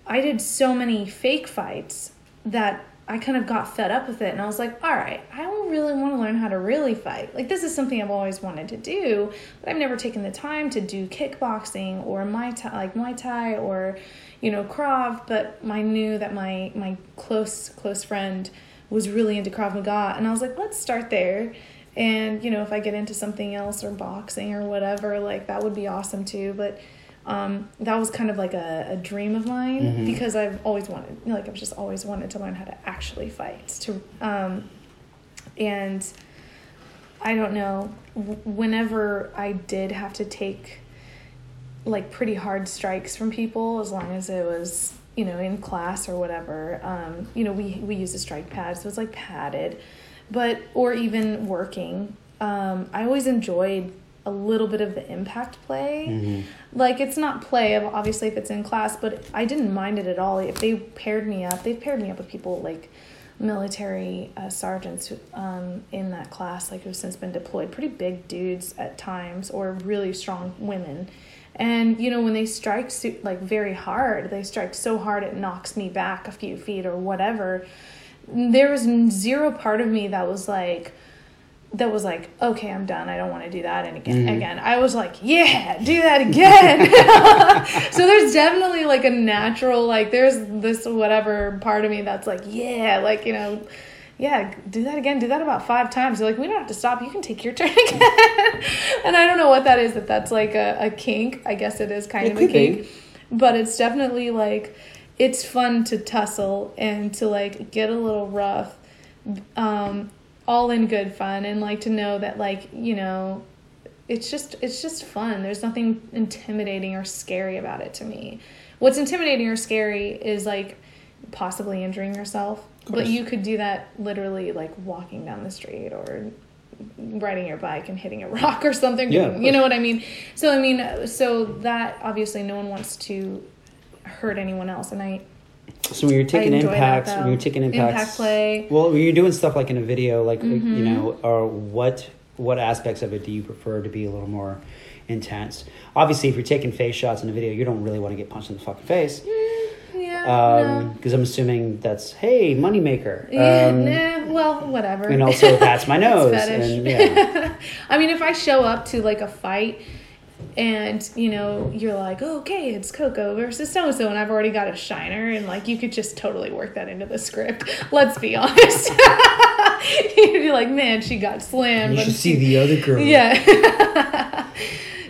i did so many fake fights that i kind of got fed up with it and i was like all right i don't really want to learn how to really fight. Like this is something i've always wanted to do but i've never taken the time to do kickboxing or muay thai like muay thai or you know krav but i knew that my my close close friend was really into Krav Maga, and I was like, let's start there. And you know, if I get into something else or boxing or whatever, like that would be awesome too. But um, that was kind of like a, a dream of mine because I've always wanted, like, I've just always wanted to learn how to actually fight. To um, and I don't know, whenever I did have to take like pretty hard strikes from people, as long as it was you know in class or whatever. Um, you know, we we use a strike pad, so it's like padded, but or even working. Um, I always enjoyed a little bit of the impact play. Like it's not play, obviously, if it's in class, but I didn't mind it at all. If they paired me up, they paired me up with people like military uh, sergeants who, um, in that class, like who've since been deployed, pretty big dudes at times, or really strong women. And you know, when they strike su- like very hard, they strike so hard it knocks me back a few feet or whatever. There was zero part of me that was like, that was like, okay, I'm done. I don't want to do that and again. Mm-hmm. Again, I was like, yeah, do that again. so there's definitely like a natural, like there's this whatever part of me that's like, yeah, like you know, yeah, do that again. Do that about five times. They're like, we don't have to stop. You can take your turn again. and I don't know what that is. If that's like a, a kink, I guess it is kind It of a could be. kink. But it's definitely like, it's fun to tussle and to like get a little rough um, all in good fun and like to know that like you know it's just it's just fun there's nothing intimidating or scary about it to me what's intimidating or scary is like possibly injuring yourself but you could do that literally like walking down the street or riding your bike and hitting a rock or something Yeah, you know what i mean so i mean so that obviously no one wants to hurt anyone else and i So when you're taking that, impacts, when you're taking impacts, Impact play. Well, when you're doing stuff like in a video, like Mm-hmm. you know, or what what aspects of it do you prefer to be a little more intense? Obviously, if you're taking face shots in a video, you don't really want to get punched in the fucking face, yeah because I'm assuming that's hey moneymaker. Yeah, Um, nah, well, whatever. and also that's my nose, and yeah, I mean, if I show up to like a fight and you know you're like, oh, okay, it's Coco versus so and so, and I've already got a shiner, and like you could just totally work that into the script. Let's be honest. You'd be like, man, she got slammed. you but should see the other girl. Yeah.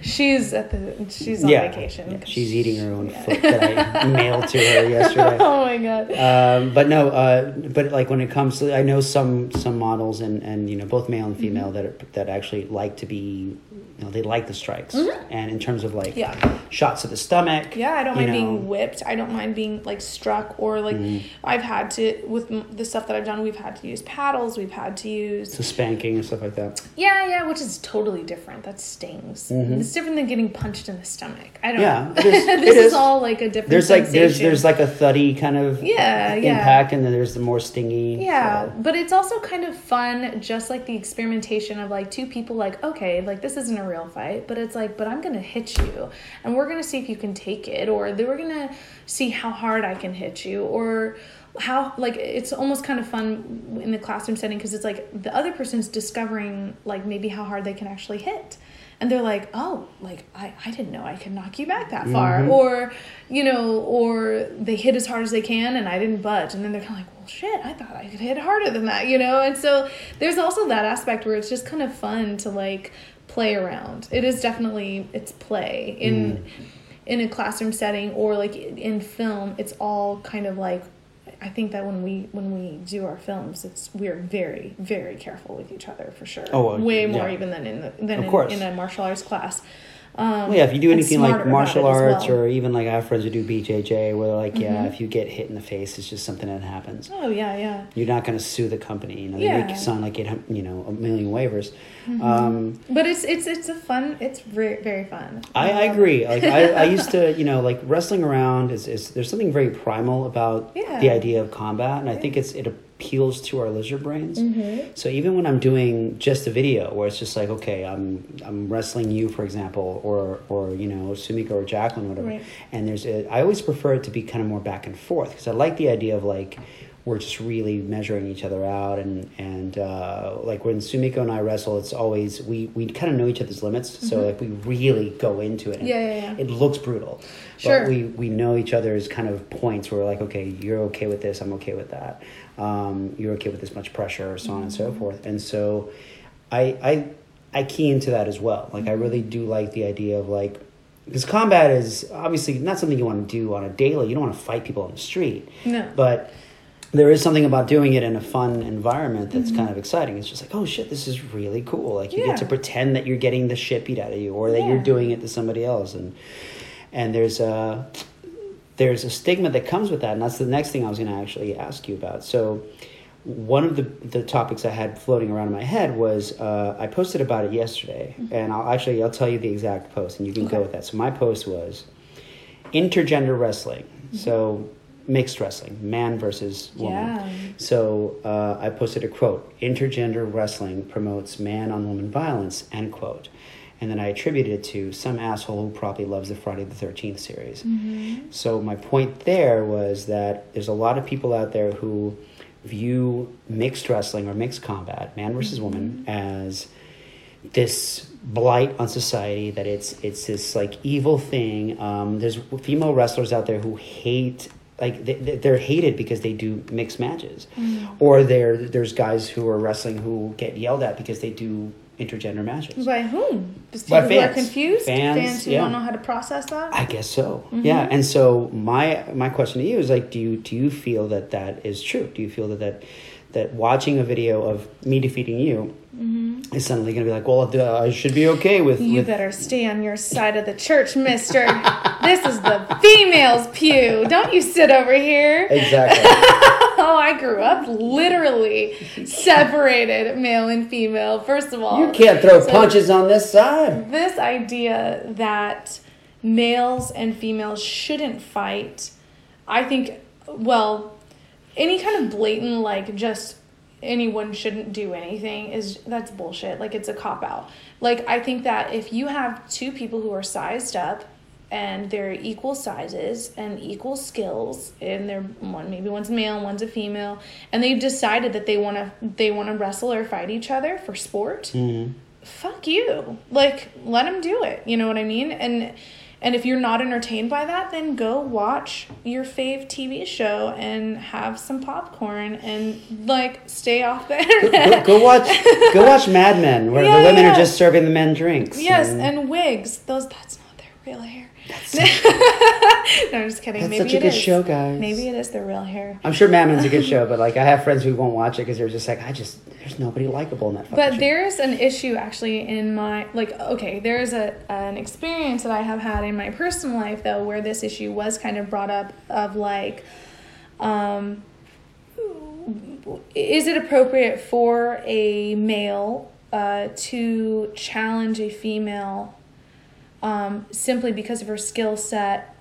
She's at the she's on yeah, vacation. yeah, she's eating her own foot that I mailed to her yesterday. oh my god. um, but no, uh, but like when it comes to, I know some some models and and you know both male and Mm-hmm. female that are, that actually like to be, you know, they like the strikes. And in terms of like Mm-hmm. Yeah. shots to the stomach, Yeah, I don't mind know, being whipped. I don't mind being like struck or like Mm-hmm. I've had to with the stuff that I've done. We've had to use paddles. We've had to use to spanking and stuff like that. yeah, yeah, which is totally different. That stings. It's different than getting punched in the stomach. I don't. Mm-hmm. Yeah, know. it is- this it is is. all like a different. There's like there's there's like a thuddy kind of Yeah, yeah. impact, and then there's the more stingy. Yeah, uh, but it's also kind of fun, just like the experimentation of like two people, like, okay, like this isn't a real fight, but it's like, but I'm gonna hit you, and we're gonna see if you can take it, or we're gonna see how hard I can hit you, or how, like, it's almost kind of fun in the classroom setting because it's like the other person's discovering, like, maybe how hard they can actually hit. And they're like, oh, like I, I didn't know I could knock you back that far, mm-hmm. or you know, or they hit as hard as they can, and I didn't budge, and then they're kind of like, well, shit, I thought I could hit harder than that, you know. And so there's also that aspect where it's just kind of fun to like play around. It is definitely it's play in in a classroom setting or like in film, it's all kind of like I think that when we when we do our films, it's we're very very careful with each other for sure. Oh, way more yeah. even than in the, than in, in a martial arts class. Um, Well, yeah, if you do anything like martial arts well. or even like I have friends who do BJJ where they're like, yeah, Mhm. if you get hit in the face, it's just something that happens. oh yeah yeah You're not going to sue the company. You know, they Yeah. make you sign like eight, you know, a million waivers. Mhm. Um, but it's it's it's a fun it's very very fun. I, I Um, agree. Like I, I used to, you know, like wrestling around is, is there's something very primal about Yeah. the idea of combat, and I think it's it appeals to our lizard brains. Mhm. So even when I'm doing just a video where it's just like, okay, I'm I'm wrestling you, for example, or or you know Sumika or Jacqueline, whatever, Right. and there's a, I always prefer it to be kind of more back and forth because I like the idea of like we're just really measuring each other out and and uh, like when Sumiko and I wrestle, it's always we we kind of know each other's limits, so Mhm. like we really go into it. and Yeah, yeah, yeah. It looks brutal, Sure. but we we know each other's kind of points where we're like, okay, you're okay with this, I'm okay with that. Um, you're okay with this much pressure, so on and so Mm-hmm. forth. And so, I I I key into that as well. Like I Mm-hmm. really do like the idea of like because combat is obviously not something you want to do on a daily. You don't want to fight people on the street, No. but there is something about doing it in a fun environment that's Mhm. kind of exciting. It's just like, oh shit, this is really cool. Like you Yeah. get to pretend that you're getting the shit beat out of you, or that you're doing it to somebody else, and and there's a there's a stigma that comes with that, and that's the next thing I was going to actually ask you about. So. One of the, the topics I had floating around in my head was uh, I posted about it yesterday, and I'll actually I'll tell you the exact post, and you can Okay. go with that. So my post was intergender wrestling, so mixed wrestling, man versus woman. Yeah. So uh, I posted a quote: "Intergender wrestling promotes man-on-woman violence." End quote. And then I attributed it to some asshole who probably loves the Friday the Thirteenth series. Mhm. So my point there was that there's a lot of people out there who view mixed wrestling or mixed combat, man versus woman, as this blight on society. That it's it's this like evil thing. Um, there's female wrestlers out there who hate. Like they, they're hated because they do mixed matches, Mm. or there there's guys who are wrestling who get yelled at because they do intergender matches. By whom? Just By people who are confused. Fans, who yeah. don't know how to process that. I guess so. Mhm. Yeah, and so my my question to you is like, do you do you feel that that is true? Do you feel that that that watching a video of me defeating you hmm is suddenly going to be like, well, I should be okay with. You with better stay on your side of the church, Mister. this is the females' pew. Don't you sit over here. exactly. oh, I grew up literally separated male and female. First of all, you can't throw So- punches on this side. this idea that males and females shouldn't fight i think well any kind of blatant like just anyone shouldn't do anything is that's bullshit. Like it's a cop out. Like i think that if you have two people who are sized up and they're equal sizes and equal skills and they're one maybe one's a male and one's a female and they've decided that they want to they want to wrestle or fight each other for sport Mhm. fuck you. Like let them do it. You know what i mean? And and if you're not entertained by that then go watch your fave tv show and have some popcorn and like stay off the Go, internet go watch go watch Mad Men, where Yeah, the women yeah. are just serving the men drinks. yes and and wigs those that's not their real hair no i'm just kidding that's maybe such a it good is. show, guys. maybe it is the real hair I'm sure Mad Men's a good show, but like I have friends who won't watch it because they're just like, I just there's nobody likable in that. But show. there's an issue actually in my like okay, there's a an experience that I have had in my personal life though where this issue was kind of brought up of like um is it appropriate for a male uh, to challenge a female um, simply because of her skill set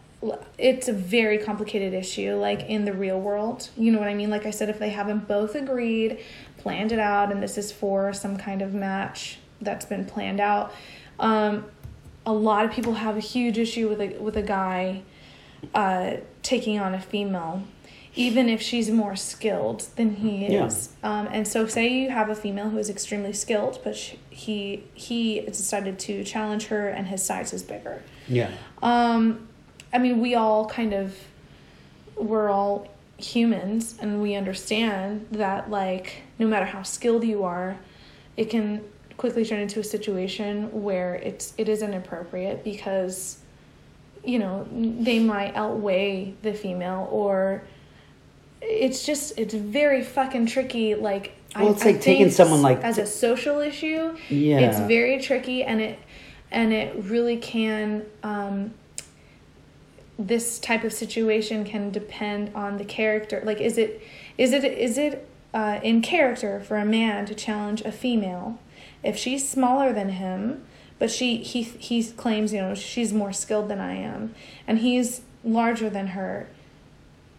it's a very complicated issue like in the real world. You know what i mean? Like i said if they haven't both agreed planned it out and this is for some kind of match that's been planned out um, a lot of people have a huge issue with a with a guy uh, taking on a female even if she's more skilled than he Yeah. is. Um, and so say you have a female who is extremely skilled but sh he he decided to challenge her and his size is bigger yeah. um, I mean, we all kind of, we're all humans, and we understand that, like, no matter how skilled you are, it can quickly turn into a situation where it's it is inappropriate because you know, they might outweigh the female or it's just it's very fucking tricky like Well, it's like taking think someone like- as a social issue Yeah. it's very tricky and it and it really can um this type of situation can depend on the character like is it is it is it uh, in character for a man to challenge a female if she's smaller than him but she he he claims you know she's more skilled than i am and he's larger than her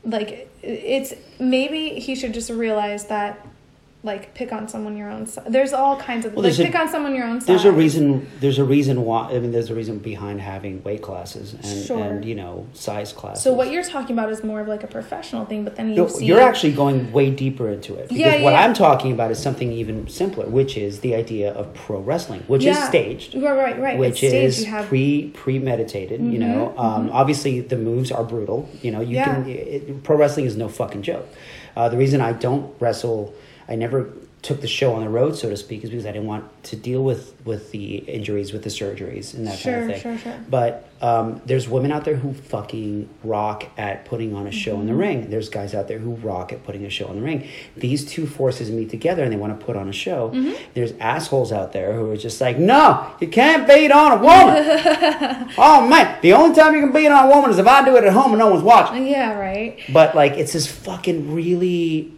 like it's maybe he should just realize that like pick on someone your own size there's all kinds of Well, like a- pick on someone your own size There's a reason. There's a reason why. I mean, there's a reason behind having weight classes and Sure. and you know size classes. so what you're talking about is more of like a professional thing but then you No, see you're actually going way deeper into it. Because Yeah, what yeah. I'm talking about is something even simpler, which is the idea of pro wrestling, which is staged. right right right Which it's staged. is have pre premeditated, you know. Um, Obviously, the moves are brutal. You know, you Yeah. can. It, pro wrestling is no fucking joke. Uh, the reason I don't wrestle, I never took the show on the road, so to speak, is because I didn't want to deal with with the injuries, with the surgeries, and that Sure, kind of thing. sure, sure. But um, there's women out there who fucking rock at putting on a show in the Mm-hmm. ring. There's guys out there who rock at putting a show in the ring. These two forces meet together and they want to put on a show. Mm-hmm. There's assholes out there who are just like, no, you can't beat on a woman. oh man, the only time you can beat on a woman is if I do it at home and no one's watching. yeah right But like, it's this fucking really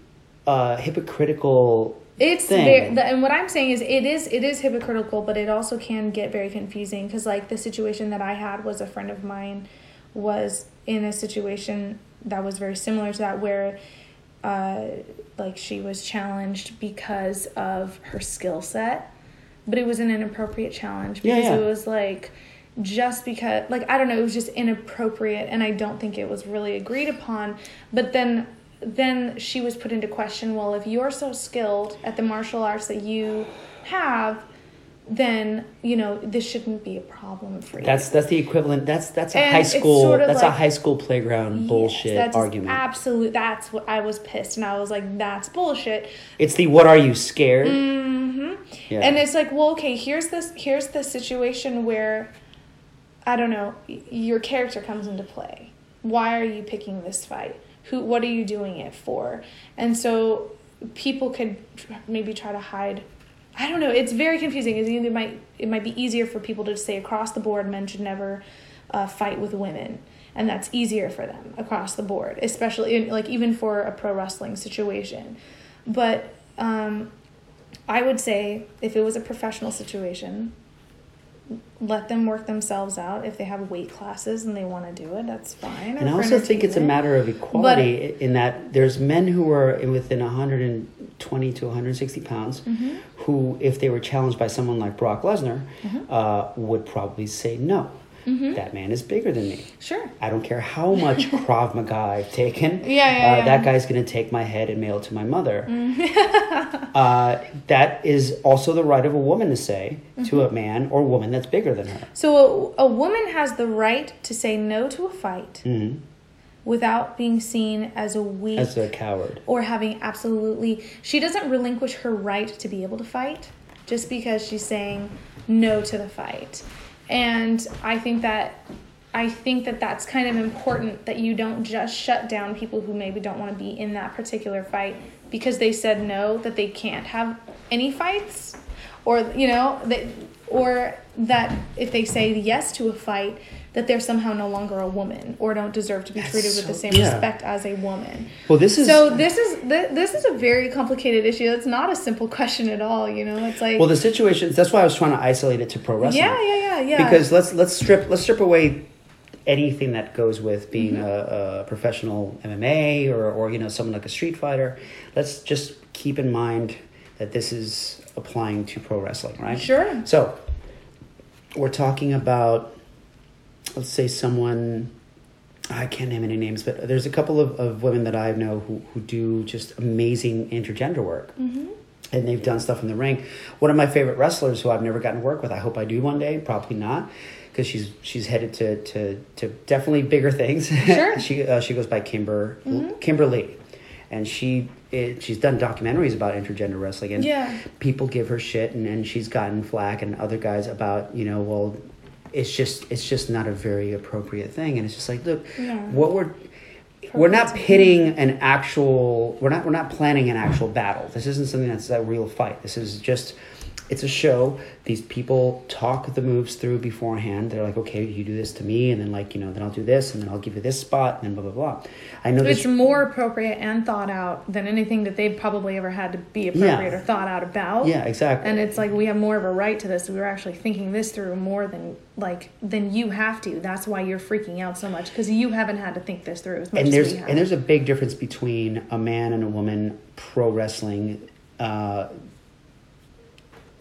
uh, hypocritical. It's very, the, and what I'm saying is it is it is hypocritical, but it also can get very confusing because like the situation that I had was a friend of mine was in a situation that was very similar to that where uh, like she was challenged because of her skill set, but it was an inappropriate challenge Yeah, because yeah. it was like just because like I don't know it was just inappropriate and I don't think it was really agreed upon. But then then she was put into question. Well, if you're so skilled at the martial arts that you have, then you know this shouldn't be a problem for you. That's that's the equivalent. That's that's a And high school. sort of that's a high school playground Yes, bullshit that's argument. Absolute. That's what I was pissed, and I was like, "That's bullshit." it's the what are you scared? hmm Yeah. And it's like, well, okay, here's this. Here's the situation where, I don't know, your character comes into play. Why are you picking this fight? Who? What are you doing it for? And so, people could maybe try to hide. I don't know. It's very confusing. Either might it might be easier for people to say across the board men should never uh, fight with women, and that's easier for them across the board, especially in, like even for a pro wrestling situation. But um, I would say if it was a professional situation, let them work themselves out. If they have weight classes and they want to do it, that's fine. And I also think it's a matter of equality in that there's men who are within 120 to 160 pounds Mm-hmm. who, if they were challenged by someone like Brock Lesnar, Mm-hmm. uh, would probably say no. That man is bigger than me. Sure. I don't care how much Krav Maga I've taken. Yeah, yeah, uh, yeah. Mm-hmm. That guy's going to take my head and mail it to my mother. uh, that is also the right of a woman to say to Mm-hmm. a man or woman that's bigger than her. So a, a woman has the right to say no to a fight Mhm. without being seen as a weak As a coward. or having absolutely she doesn't relinquish her right to be able to fight just because she's saying no to the fight and i think that i think that that's kind of important that you don't just shut down people who maybe don't want to be in that particular fight because they said no that they can't have any fights or you know that or that if they say yes to a fight that they're somehow no longer a woman or don't deserve to be That's treated with the same yeah. respect as a woman Well, this is so this is th- this is a very complicated issue. It's not a simple question at all. You know, it's like Well, the situations. That's why I was trying to isolate it to pro wrestling. yeah, yeah, yeah, yeah. Because let's let's strip let's strip away anything that goes with being Mm-hmm. a, a professional MMA or or you know someone like a street fighter. Let's just keep in mind that this is applying to pro wrestling, right? Sure. So we're talking about let's say someone I can't name any names, but there's a couple of, of women that I know who, who do just amazing intergender work. Mm-hmm. And they've done stuff in the ring. One of my favorite wrestlers who I've never gotten to work with, I hope I do one day, probably not, because she's she's headed to, to, to definitely bigger things. Sure. she uh, she goes by Kimber Mm-hmm. Kimber Lee, and she it, she's done documentaries about intergender wrestling, and Yeah. people give her shit, and, and she's gotten flack and other guys about you know well it's just it's just not a very appropriate thing. And it's just like look Yeah. what we're we're not pitting an actual we're not we're not planning an actual battle. This isn't something that's a real fight. This is just it's a show these people talk the moves through beforehand they're like okay you do this to me and then like you know then i'll do this and then i'll give you this spot and then blah blah blah i know It's this more appropriate and thought out than anything that they've probably ever had to be appropriate Yeah. or thought out about. yeah exactly And it's like we have more of a right to this. We were actually thinking this through more than like than you have to. That's why you're freaking out so much because you haven't had to think this through as much and as there's we have. and there's a big difference between a man and a woman pro wrestling uh,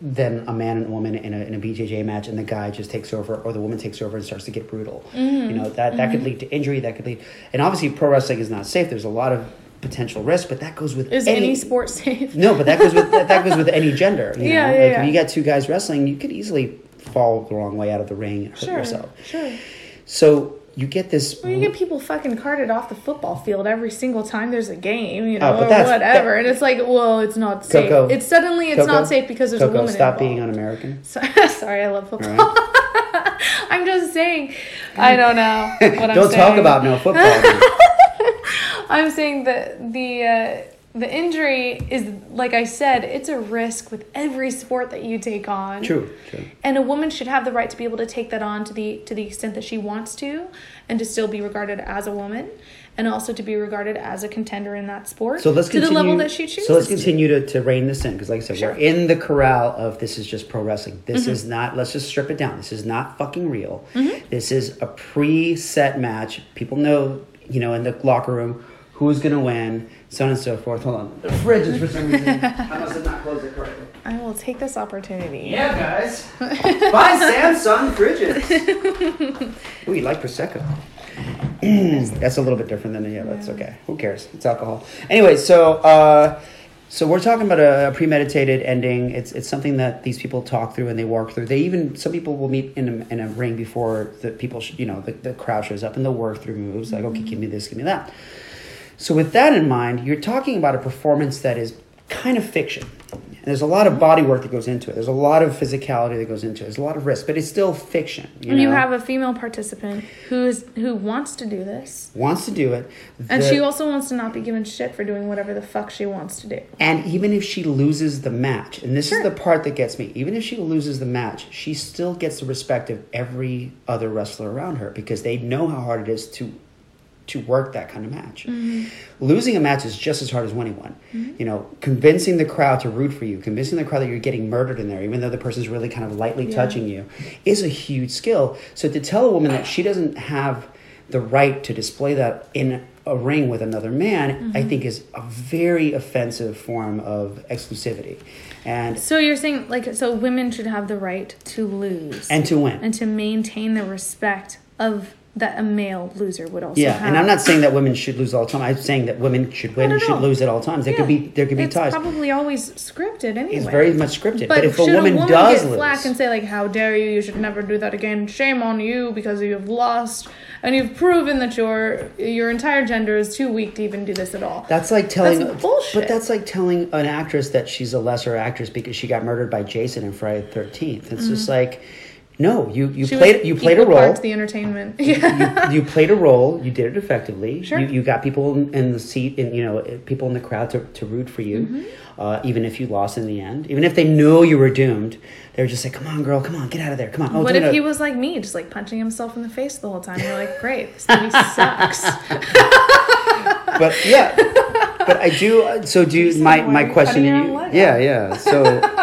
than a man and a woman in a, in a BJJ match, and the guy just takes over, or the woman takes over and starts to get brutal. Mm-hmm. You know that that could lead to injury. That could lead, and obviously pro wrestling is not safe. There's a lot of potential risk, but that goes with Is any, sport safe? no, but that goes with that, that goes with any gender. You Yeah, know? yeah, like yeah. if you got two guys wrestling, you could easily fall the wrong way out of the ring and hurt Sure, yourself. sure. So you get this. Well, you get people fucking carted off the football field every single time there's a game, you know, Oh, but or whatever. that- and it's like, well, it's not safe. Coco, it's suddenly it's Coco, not safe because there's Coco, a woman stop involved. being un-American. So- Sorry, I love football. All right. I'm just saying. I don't know what I'm Don't saying. talk about no football. I'm saying that the uh, the injury is like I said, it's a risk with every sport that you take on. true, true. And a woman should have the right to be able to take that on to the to the extent that she wants to, and to still be regarded as a woman, and also to be regarded as a contender in that sport. So let's to continue. the level that she chooses. So let's continue to, to rein this in because, like I said, Sure. we're in the corral of this is just pro wrestling. This Mm-hmm. is not. Let's just strip it down. This is not fucking real. Mm-hmm. This is a pre-set match. People know, you know, in the locker room who's gonna win, so on and so forth. Hold on, the fridge is for some reason. I must have not closed it correctly. I will take this opportunity. Yeah, guys. Buy Samsung fridges. Ooh, you like prosecco? That's a little bit different than yeah, but it's okay. Who cares? It's alcohol. Anyway, so uh, so we're talking about a, premeditated ending. It's it's something that these people talk through and they work through. They even some people will meet in a, in a ring before the people sh- you know the, the crowd shows up and they'll work through moves like okay, give me this, give me that. So with that in mind, you're talking about a performance that is kind of fiction. And there's a lot of body work that goes into it. There's a lot of physicality that goes into it. There's a lot of risk, but it's still fiction. You, And you have a female participant who is who wants to do this, wants to do it, and she also wants to not be given shit for doing whatever the fuck she wants to do. And even if she loses the match, and this Sure. is the part that gets me, even if she loses the match, she still gets the respect of every other wrestler around her because they know how hard it is to to work that kind of match. Mm-hmm. Losing a match is just as hard as winning one. You know, convincing the crowd to root for you, convincing the crowd that you're getting murdered in there, even though the person's really kind of lightly Yeah. touching you, is a huge skill. So to tell a woman that she doesn't have the right to display that in a ring with another man, I Mm-hmm. think is a very offensive form of exclusivity. And So you're saying like so women should have the right to lose and to win. and to maintain the respect of that a male loser would also yeah, have. and I'm not saying that women should lose all the time. I'm saying that women should win and should lose at all times. There could be there could be it's ties. probably always scripted anyway. It's very much scripted. But, But, if a woman, a woman does get lose, flack and say like, "How dare you? You should never do that again. Shame on you because you've lost and you've proven that your your entire gender is too weak to even do this at all." That's like telling, That's bullshit. but that's like telling an actress that she's a lesser actress because she got murdered by Jason in Friday the Thirteenth. It's just mm-hmm. like, no, you you. She played you played a role. parts the entertainment. Yeah. you, you played a role. You did it effectively. Sure. You, you got people in, in the seat, and you know people in the crowd to, to root for you, Mm-hmm. uh, even if you lost in the end. Even if they knew you were doomed, they were just like, "Come on, girl, come on, get out of there, come on." Oh, what if it. he was like me, just like punching himself in the face the whole time? You're like, "Great, this movie sucks." But yeah, but I do. So do you, my my you question to cutting your you? Yeah, yeah. So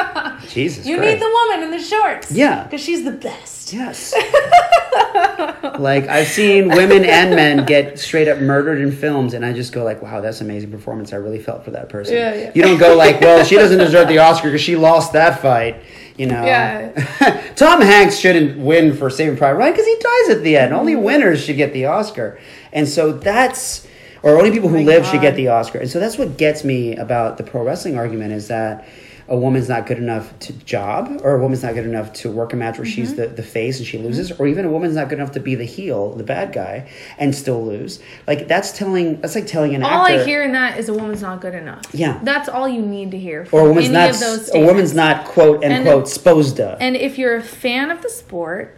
Jesus, you Christ. need the woman in the shorts. Yeah. because she's the best. Yes. like I've seen women and men get straight up murdered in films, and I just go like, "Wow, that's an amazing performance." I really felt for that person. Yeah, yeah. You don't go like, "Well, she doesn't deserve the Oscar because she lost that fight." You know. Yeah. Tom Hanks shouldn't win for Saving Private Ryan because he dies at the end. Mm-hmm. Only winners should get the Oscar, and so that's. Or only people who Oh live should get the Oscar. And so that's what gets me about the pro wrestling argument is that a woman's not good enough to job, or a woman's not good enough to work a match where Mm-hmm. she's the, the face and she loses, or even a woman's not good enough to be the heel, the bad guy, and still lose. Like that's telling that's like telling an All actor I hear in that is a woman's not good enough. Yeah. that's all you need to hear. or a woman's any not of those a woman's not quote And- unquote supposed to. And if you're a fan of the sport,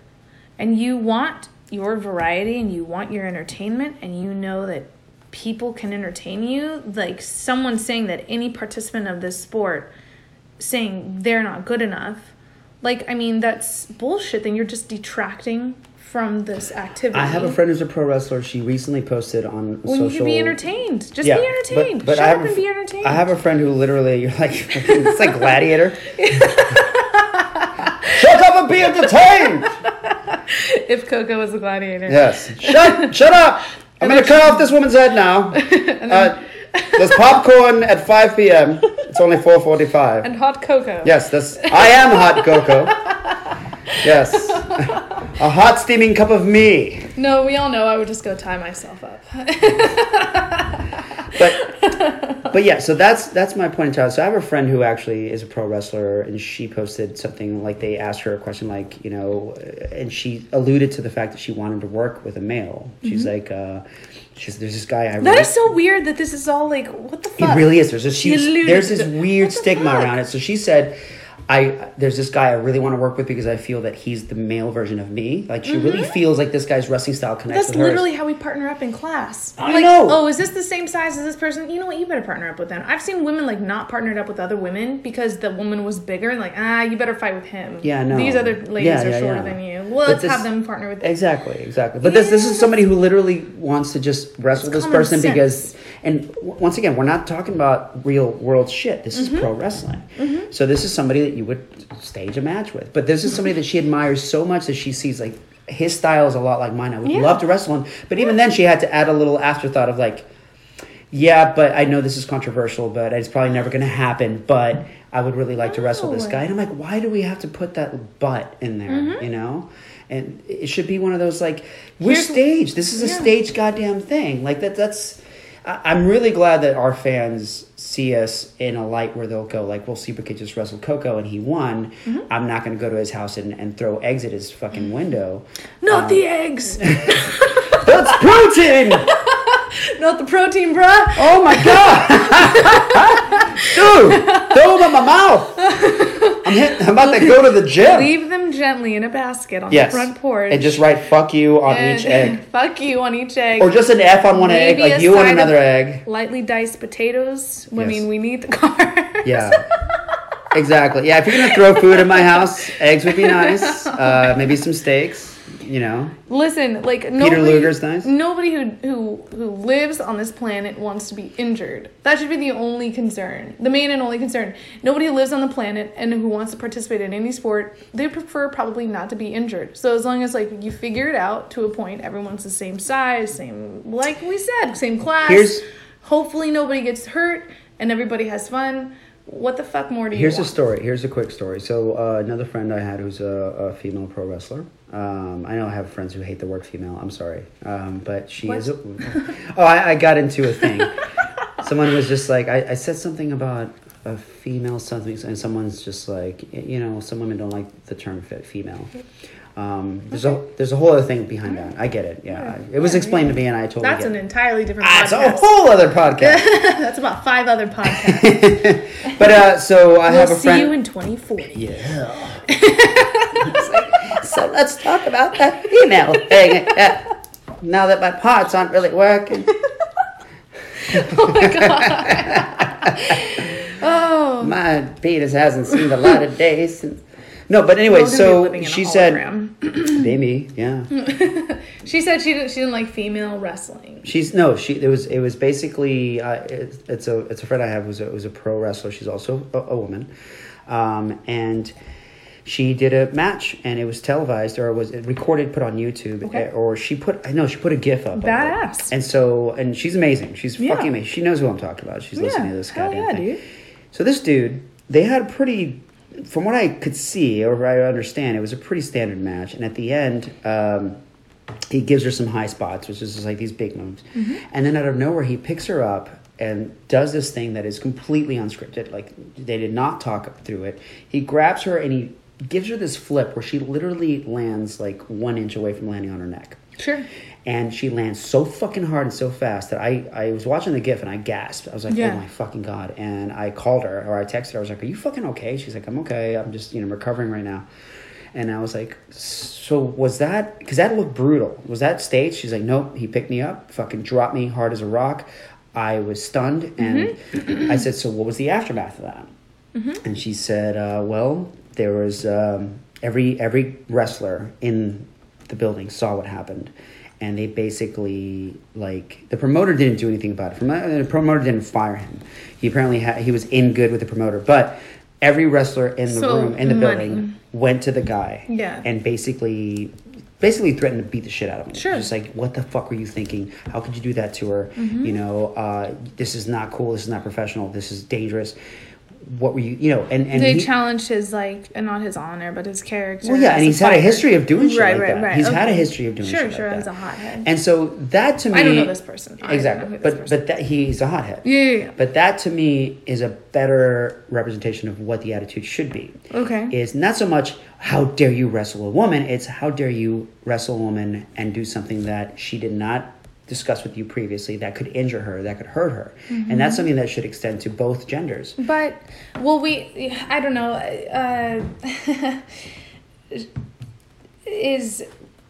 and you want your variety and you want your entertainment and you know that people can entertain you like someone saying that any participant of this sport saying they're not good enough like i mean that's bullshit then you're just detracting from this activity I have a friend who's a pro wrestler. She recently posted on well social. you can be entertained just be entertained shut I have up a and be entertained I have a friend who literally, you're like, it's like Gladiator. Shut up and be entertained. if coco was a gladiator Yes. Shut, shut up. I'm gonna cut off this woman's head now. Uh, there's popcorn at 5 p.m. It's only 4:45. and hot cocoa Yes, that's. I am hot cocoa. Yes. A hot steaming cup of me. no we all know i would just go tie myself up but but yeah, so that's that's my point in time. So I have a friend who actually is a pro wrestler, and she posted something like they asked her a question like you know, and she alluded to the fact that she wanted to work with a male. She's like, uh, she's there's this guy I that really, is so weird that this is all like what the fuck it really is. There's this huge, there's this weird the stigma fuck? around it. So she said. I there's this guy I really want to work with because I feel that he's the male version of me. Like she really feels like this guy's wrestling style connects Mm-hmm. That's literally how we partner up in class. I like, know. Oh, is this the same size as this person? You know what? You better partner up with them. I've seen women like not partnered up with other women because the woman was bigger and like ah, you better fight with him. Yeah, no. These other ladies Yeah, are yeah, shorter yeah. than you. Well, But let's this- have them partner with. Exactly, exactly. But this this is somebody who literally wants to just wrestle this person sense. because, and w- once again, we're not talking about real world shit. This Mm-hmm. is pro wrestling. So this is somebody that you would stage a match with. But this is somebody that she admires so much that she sees like his style is a lot like mine. I would Yeah. love to wrestle him. But even then, she had to add a little afterthought of like. Yeah, but I know this is controversial, but it's probably never going to happen. But I would really like to wrestle this guy. And I'm like, why do we have to put that butt in there? Mm-hmm. You know? And it should be one of those like, we're Here's- staged. This is a Yeah. staged goddamn thing. Like that. That's. I'm really glad that our fans see us in a light where they'll go like, well, Super Kid just wrestled Coco and he won. Mm-hmm. I'm not going to go to his house and, and throw eggs at his fucking window. Not Um, the eggs. That's protein. Not the protein, bruh. Oh my god, dude! Throw them in my mouth. I'm, hit, I'm about to go to the gym. Leave them gently in a basket on yes, the front porch. and just write "fuck you" on and each egg, Fuck you on each egg. or just an F on one egg, Maybe like a you on side of- another egg. lightly diced potatoes. I Yes. mean, we need the carbs. Yeah. Exactly. Yeah, if you're gonna throw food in my house, eggs would be nice. Uh, maybe some steaks. You know. Listen, like nobody. Nobody who who who lives on this planet wants to be injured. That should be the only concern, the main and only concern. Nobody who lives on the planet and who wants to participate in any sport, they prefer probably not to be injured. So as long as like you figure it out to a point, everyone's the same size, same like we said, same class. Here's- hopefully nobody gets hurt and everybody has fun. What the fuck more do you Here's a story. Here's a quick story. So uh, another friend I had who's a, a female pro wrestler. Um, I know I have friends who hate the word female. I'm sorry, um, but she What? is. A, oh, I, I got into a thing. Someone was just like, I, I said something about a female something, and someone's just like, you know, some women don't like the term fe- female. Um, there's a there's a whole other thing behind that. I get it. Yeah, it was explained to me, and I totally That's an it. entirely different Ah, it's a whole other podcast. That's about five other podcasts. but uh, so I we'll have a see you in 2040. Yeah. so let's talk about that female thing. Uh, now that my parts aren't really working. Oh my god. oh. My penis hasn't seen the light of day since. No, but anyway, We're gonna be so living in a she said, maybe, yeah. She said she didn't. She didn't like female wrestling. She's no, she. It was. It was basically. Uh, it, it's a. It's a friend I have who's a, who's a pro wrestler. She's also a, a woman, um, and she did a match, and it was televised or was it recorded, put on YouTube, Okay. eh, or she put. I know she put a GIF up. Badass. And so, and she's amazing. She's Yeah. fucking amazing. She knows who I'm talking about. She's listening to this goddamn yeah, thing. dude. So this dude, they had a pretty, from what I could see or I understand, it was a pretty standard match. And at the end, um, he gives her some high spots, which is just like these big moves. Mm-hmm. And then out of nowhere, he picks her up and does this thing that is completely unscripted. Like they did not talk through it. He grabs her and he gives her this flip where she literally lands like one inch away from landing on her neck Sure. And she lands so fucking hard and so fast that I, I was watching the GIF and I gasped. I was like, Yeah. oh my fucking god! And I called her or I texted her. I was like, are you fucking okay? She's like, I'm okay. I'm just you know recovering right now. And I was like, so was that, because that looked brutal. Was that staged? She's like, nope, he picked me up, fucking dropped me hard as a rock. I was stunned. And Mm-hmm. I said, so what was the aftermath of that? And she said, uh, well, there was um, every every wrestler in the building saw what happened. And they basically like the promoter didn't do anything about it. Promo- The promoter didn't fire him. He apparently had, he was in good with the promoter, but every wrestler in the So, room in the money. building went to the guy Yeah. and basically basically threatened to beat the shit out of him. Sure. Just like, what the fuck were you thinking? How could you do that to her? Mm-hmm. You know, uh, this is not cool. This is not professional. This is dangerous. What were you, you know, and, and they he- challenged his like, and not his honor, but his character. well, yeah, and he's had a history of doing shit Right, like right, that. right. He's had a history of doing Sure, shit sure, like he's that. a hothead. And so that to me, I don't know this person. Exactly, but person but that he's a hothead. Yeah, yeah, yeah. But that to me is a better representation of what the attitude should be. Okay. Is not so much how dare you wrestle a woman, it's how dare you wrestle a woman and do something that she did not discuss with you previously that could injure her, that could hurt her. Mm-hmm. And that's something that should extend to both genders. But well, we I don't know. Uh, is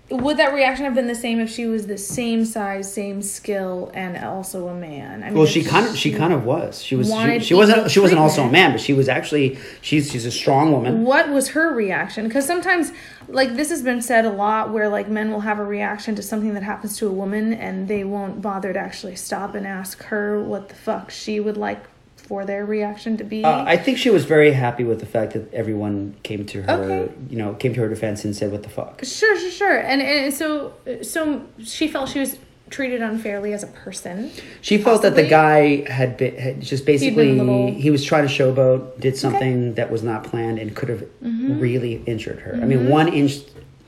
would that reaction have been the same if she was the same size, same skill, and also a man? I mean, Well, she kind of she kind of was. She was she, she wasn't she wasn't also a man, but she was actually she's she's a strong woman. What was her reaction? Because sometimes, like this has been said a lot, where like men will have a reaction to something that happens to a woman, and they won't bother to actually stop and ask her what the fuck she would like for their reaction to be. Uh, I think she was very happy with the fact that everyone came to her, Okay. you know, came to her defense and said, "What the fuck." Sure, sure, sure. And and so so she felt she was treated unfairly as a person. She felt that the guy had been had just basically little- he was trying to showboat, did something that was not planned, and could have Mm-hmm. really injured her. I mean, one inch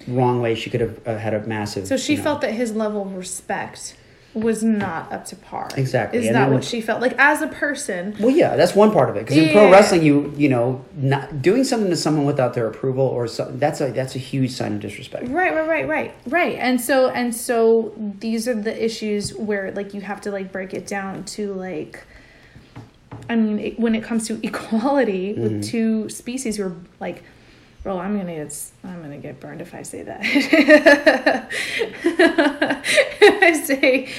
wrong way, she could have uh, had a massive. So she you know- felt that his level of respect was not up to par. Exactly, Is and that what she felt? Like as a person, Well, yeah, that's one part of it. Because in pro wrestling, you you know, not doing something to someone without their approval or something that's a that's a huge sign of disrespect. Right, right, right, right, right. And so and so these are the issues where like you have to like break it down to like I mean it, when it comes to equality Mm-hmm. with two species who are like well, I'm gonna get I'm gonna get burned if I say that. If I say,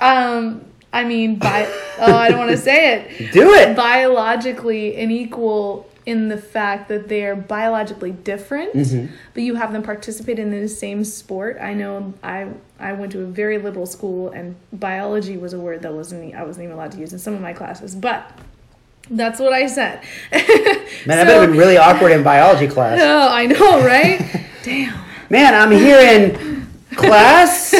um, I mean, bi- oh, I don't want to say it. Do it. Biologically unequal in the fact that they are biologically different, Mm-hmm. but you have them participate in the same sport. I know I I went to a very liberal school, and biology was a word that wasn't I wasn't even allowed to use in some of my classes, but. That's what I said. Man, that would have been really awkward in biology class. Oh, I know, right? Damn. Man, I'm here in class.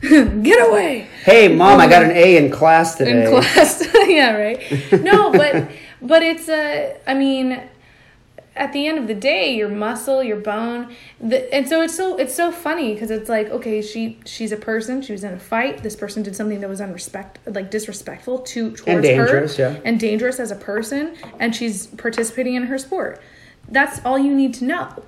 Get away. Hey, mom, I got an A in class today. In class. yeah, right. No, but but it's a I mean at the end of the day, your muscle, your bone, the, and so it's so it's so funny because it's like okay, she she's a person. She was in a fight. This person did something that was unrespect like disrespectful to towards dangerous, her yeah. and dangerous as a person, and she's participating in her sport. That's all you need to know.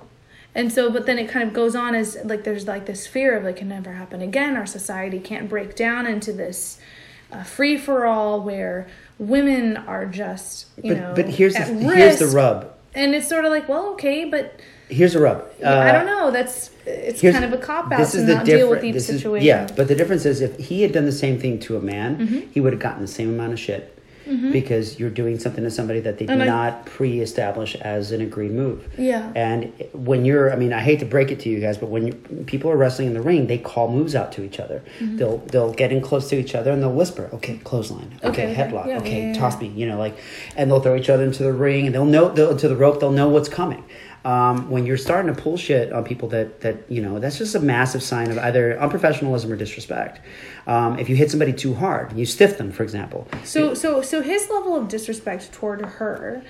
And so, but then it kind of goes on as like there's like this fear of like can never happen again. Our society can't break down into this uh, free for all where women are just you but know but here's the at here's the rub. And it's sort of like, well, okay, but Here's the rub. I Uh, don't know. That's it's kind of a cop out to not deal with each is- situation. yeah, but the difference is if he had done the same thing to a man, Mm-hmm. he would have gotten the same amount of shit because you're doing something to somebody that they did I- not pre-establish as an agreed move. Yeah. And when you're, I mean, I hate to break it to you guys, but when you, people are wrestling in the ring, they call moves out to each other. Mm-hmm. They'll they'll get in close to each other and they'll whisper, "Okay, clothesline. Okay, Okay, headlock. Yeah, okay, yeah, yeah, toss me." You know, like, and they'll throw each other into the ring and they'll know they'll, to the rope. They'll know what's coming. Um, when you're starting to pull shit on people that that you know, that's just a massive sign of either unprofessionalism or disrespect. Um, if you hit somebody too hard, you stiff them, for example. So so so his level of disrespect toward her,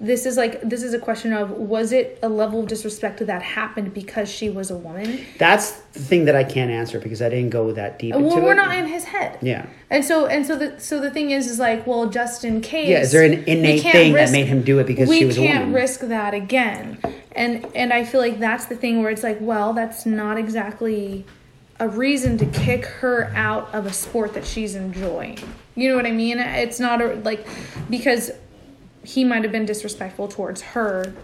this is like this is a question of was it a level of disrespect that happened because she was a woman? That's the thing that I can't answer because I didn't go that deep into Well, we're it. not in his head. Yeah. And so and so the so the thing is is like well just in case Yeah, is there an innate thing that made him do it because we she was a can't risk that again. And and I feel like that's the thing where it's like well that's not exactly a reason to kick her out of a sport that she's enjoying. You know what I mean? It's not a like because he might have been disrespectful towards her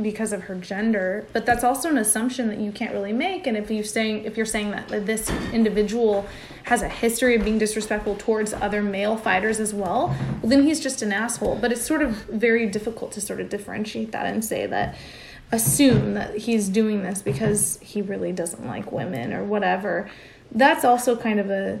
because of her gender but that's also an assumption that you can't really make and if you saying if you're saying that this individual has a history of being disrespectful towards other male fighters as well, well then he's just an asshole but it's sort of very difficult to sort of differentiate that and say that assume that he's doing this because he really doesn't like women or whatever that's also kind of a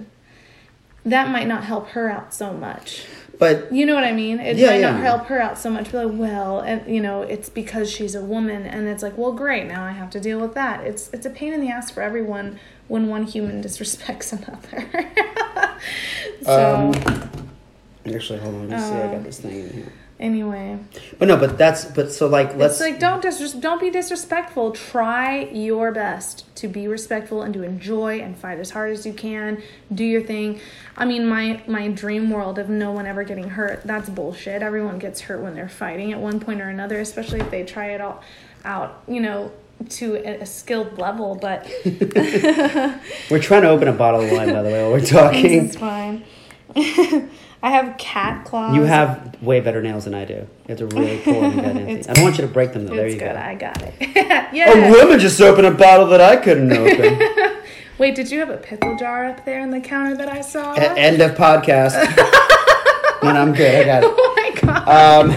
that might not help her out so much But you know what I mean? It Yeah, might yeah. not help her out so much. Be like, well, and you know, it's because she's a woman, and it's like, well, great. Now I have to deal with that. It's it's a pain in the ass for everyone when one human disrespects another. so um, actually, hold on. Let me see. I got this thing in here. Anyway, But no, but that's but so like let's it's like don't dis- don't be disrespectful. Try your best to be respectful and to enjoy and fight as hard as you can. Do your thing. I mean, my my dream world of no one ever getting hurt. That's bullshit. Everyone gets hurt when they're fighting at one point or another, especially if they try it all out. You know. To a, a skilled level, but we're trying to open a bottle of wine by the way while we're talking. it's fine. I have cat claws. You have way better nails than I do. You have to really pull them and get I don't want you to break them though. There It's you good. go. I got it. yeah. A woman just opened a bottle that I couldn't open. Wait, did you have a pickle jar up there on the counter that I saw? E- End of podcast. no, no, I'm good. I got it. oh my god. Um,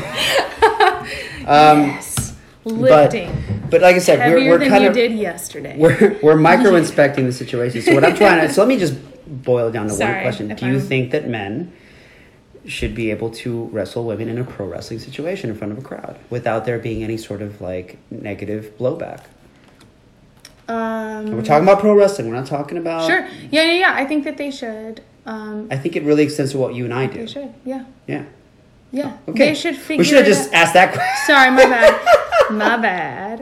um, yes. Lifting. but like I said, Heavier we're, we're than kind you of did yesterday. we're we're micro inspecting the situation. So what I'm trying to so let me just boil it down to one question: Do you I'm- think that men should be able to wrestle women in a pro wrestling situation in front of a crowd without there being any sort of like negative blowback? um, We're talking about pro wrestling. We're not talking about. Sure. Yeah, yeah, yeah. I think that they should. Um, I think it really extends to what you and I do. they should. Yeah. Yeah. Yeah. Okay. They should figure We should have just asked that question. Sorry, my bad. my bad.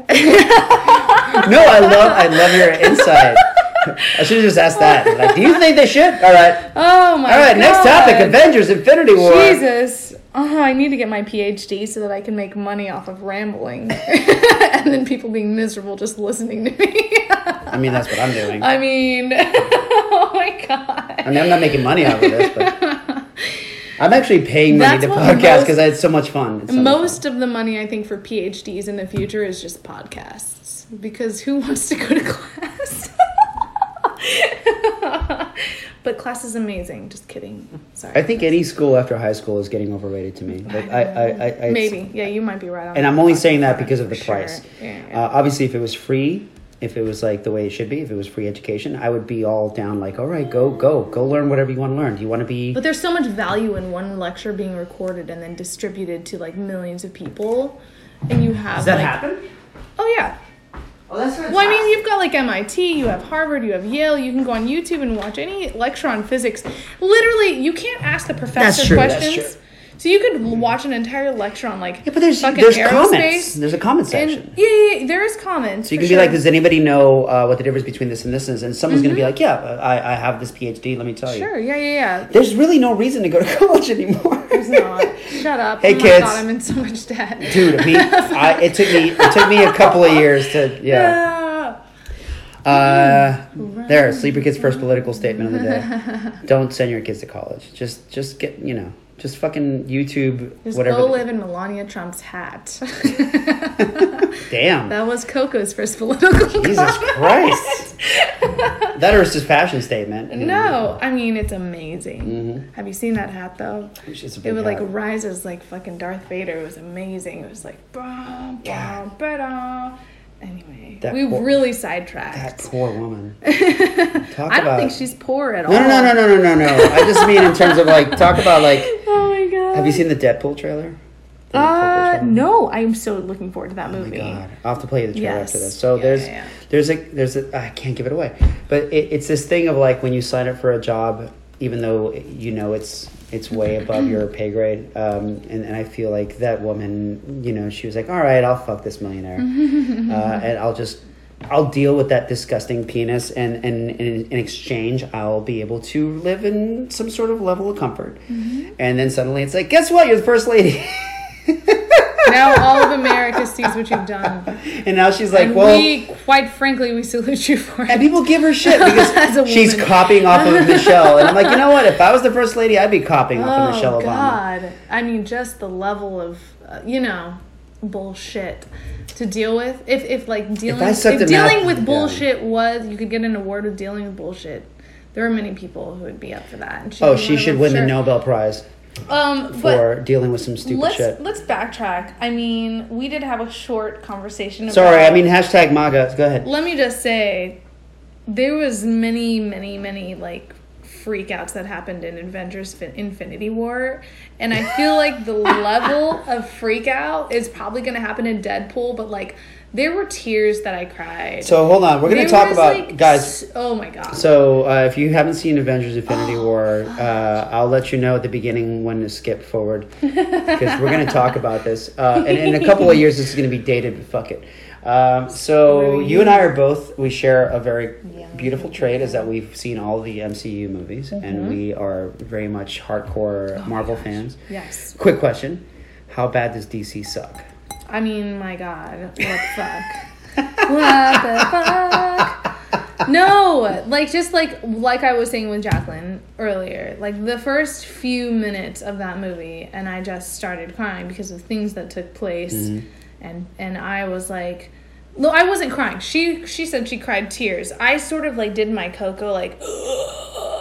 no, I love I love your insight. I should have just asked that. Like, do you think they should? All right. Oh my god. All right. Next topic: Avengers: Infinity War. Jesus. Oh, I need to get my PhD so that I can make money off of rambling. and then people being miserable just listening to me. I mean, that's what I'm doing. I mean, oh my god. I mean, I'm not making money off of this, but I'm actually paying money That's to podcast because I had so much fun. So much Most of the money I think for PhDs in the future is just podcasts because who wants to go to class? But class is amazing. Just kidding. Sorry. I think any school after high school is getting overrated to me. Like, I, I, I, I maybe. Yeah, you might be right on And that. I'm only saying that because of the sure. price. Yeah, yeah. Uh, obviously, if it was free, if it was like the way it should be, if it was free education, I would be all down. Like, all right, go, go, go, learn whatever you want to learn. Do you want to be? But there's so much value in one lecture being recorded and then distributed to like millions of people, and you have Does that like, happen? Oh yeah. Oh, that's Well, I mean, you've got like MIT, you have Harvard, you have Yale. You can go on YouTube and watch any lecture on physics. Literally, you can't ask the professor true, that's questions. true. So you could watch an entire lecture on like Yeah, but there's there's aerospace. comments. There's a comment And section. yeah, yeah, yeah, there is comments. So you can be sure. like, does anybody know uh, what the difference between this and this is? And someone's going to be like, yeah, I, I have this PhD. Let me tell you. Mm-hmm. Sure, yeah, yeah, yeah. There's really no reason to go to college anymore. There's not. Shut up. Hey, oh kids. God, I'm in so much debt. Dude, me, I, it took me it took me a couple of years to yeah. Ah. Uh, there, Sleeper Kid's first political statement of the day. Don't send your kids to college. Just just get you know just fucking YouTube Just whatever. go live in Melania Trump's hat. Damn. that was Coco's first political. Jesus Christ. that or it's just fashion statement. No, I mean it's amazing. Mhm. Have you seen that hat though? It's just a It would like hat. rise as like fucking Darth Vader. It was amazing. It was like bah, Yeah. ba-da. Anyway, That we poor- really sidetracked. That poor woman. Talk I don't think she's poor at all. no, no, no, no, no, no. no. I just mean in terms of like talk about like. Oh my god. Have you seen the Deadpool trailer? The Deadpool Uh, trailer? no. I'm so looking forward to that Oh my movie. god! I'll have to play you the trailer Yes. after this. So Yeah, there's yeah, yeah. there's a there's a I can't give it away, but it, it's this thing of like when you sign up for a job, even though you know it's it's way above your pay grade, um, and and I feel like that woman, you know, she was like, all right, I'll fuck this millionaire, uh, and I'll just. I'll deal with that disgusting penis, and, and, and in exchange, I'll be able to live in some sort of level of comfort. Mm-hmm. And then suddenly it's like, guess what? You're the first lady. now all of America sees what you've done. and now she's like, and well, we, quite frankly, we salute you for it. And people give her shit because she's copying off of Michelle. And I'm like, you know what? If I was the first lady, I'd be copying off of Oh Michelle Obama. God! I mean, just the level of uh, you know bullshit to deal with. If if like dealing I if, dealing with yeah. bullshit was you could get an award with dealing with bullshit. There are many people who would be up for that. Oh, she should win the. Nobel Prize Um, but for dealing with some stupid let's shit. let's backtrack. I mean, we did have a short conversation. Sorry, I mean hashtag MAGA. Go ahead. let me just say there was many many many like freakouts that happened in avengers Fin- infinity war and i feel like the level of freakout is probably going to happen in deadpool but like there were tears that i cried So hold on, we're gonna talk was, about like, guys. s- oh my god So uh, if you haven't seen Avengers: Infinity Oh, War, uh, I'll let you know at the beginning when to skip forward because we're going to talk about this. Uh, and in a couple of years, this is going to be dated. But fuck it. Um, so you and I are both we share a very Yeah. beautiful trait is that we've seen all the MCU movies and we are very much hardcore Mm-hmm. Oh Marvel fans. yes Quick question: How bad does DC suck? I mean my god what the fuck? What the fuck? No like just like like i was saying with jacqueline earlier like the first few minutes of that movie and i just started crying because of things that took place. Mm-hmm. And and i was like no i wasn't crying. She she said she cried tears. I sort of like did my cocoa like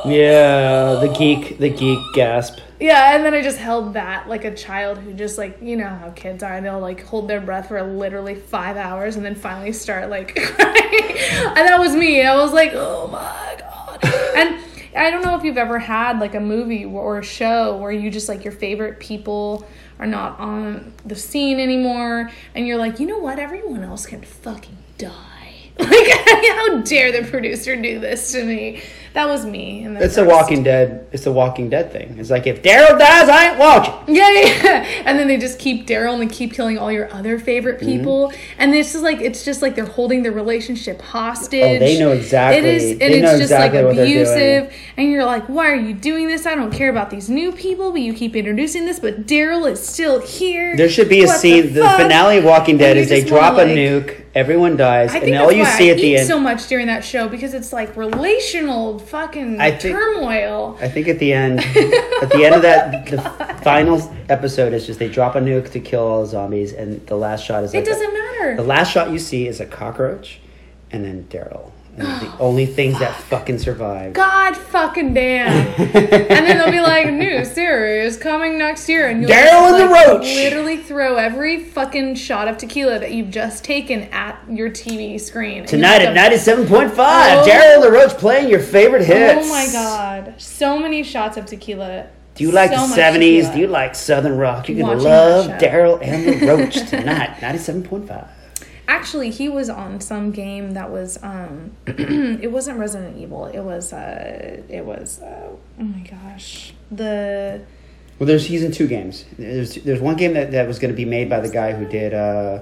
Yeah, the geek, the geek gasp. yeah and then i just held that like a child who just like you know how kids are. They'll like hold their breath for literally five hours and then finally start like crying. And that was me. I was like oh my god. And i don't know if you've ever had like a movie or a show where you just like your favorite people are not on the scene anymore. And you're like you know what? Everyone else can fucking die. Like how dare the producer do this to me that was me the It's a Walking Dead. It's a Walking Dead thing. It's like if Daryl dies, I ain't watching. Yeah, yeah. And then they just keep Daryl and they keep killing all your other favorite Mm-hmm. people. And this is like it's just like they're holding their relationship hostage. Oh, they know exactly- It is and they it's just exactly like what they're doing. abusive. And you're like, why are you doing this? I don't care about these new people, but you keep introducing this, but Daryl is still here. There should be a What scene. The, fuck? finale of Walking Dead is they wanna, drop a like- nuke, everyone dies, I and all you why see I at the eat end. so much during that show because it's like relational fucking I think- turmoil. I think at the end, at the end of that, oh the final episode is just they drop a nuke to kill all the zombies, and the last shot is like It doesn't matter. the last shot you see is a cockroach, and then Daryl. The only things that fucking survive. God fucking damn. and then they'll be like, new series coming next year. And you'll Daryl and the like, Roach. literally throw every fucking shot of tequila that you've just taken at your TV screen. Tonight at 97.5, Oh. Daryl and the Roach playing your favorite oh hits. Oh my god. So many shots of tequila. Do you like So the 70s? tequila. Do you like Southern rock? You're going to love. Daryl and the Roach tonight, 97.5. Actually, he was on some game that was um it wasn't Resident Evil. It was uh it was uh, oh my gosh. The Well, there's he's in two games. There's there's one game that, that was going to be made by the guy who did. Uh,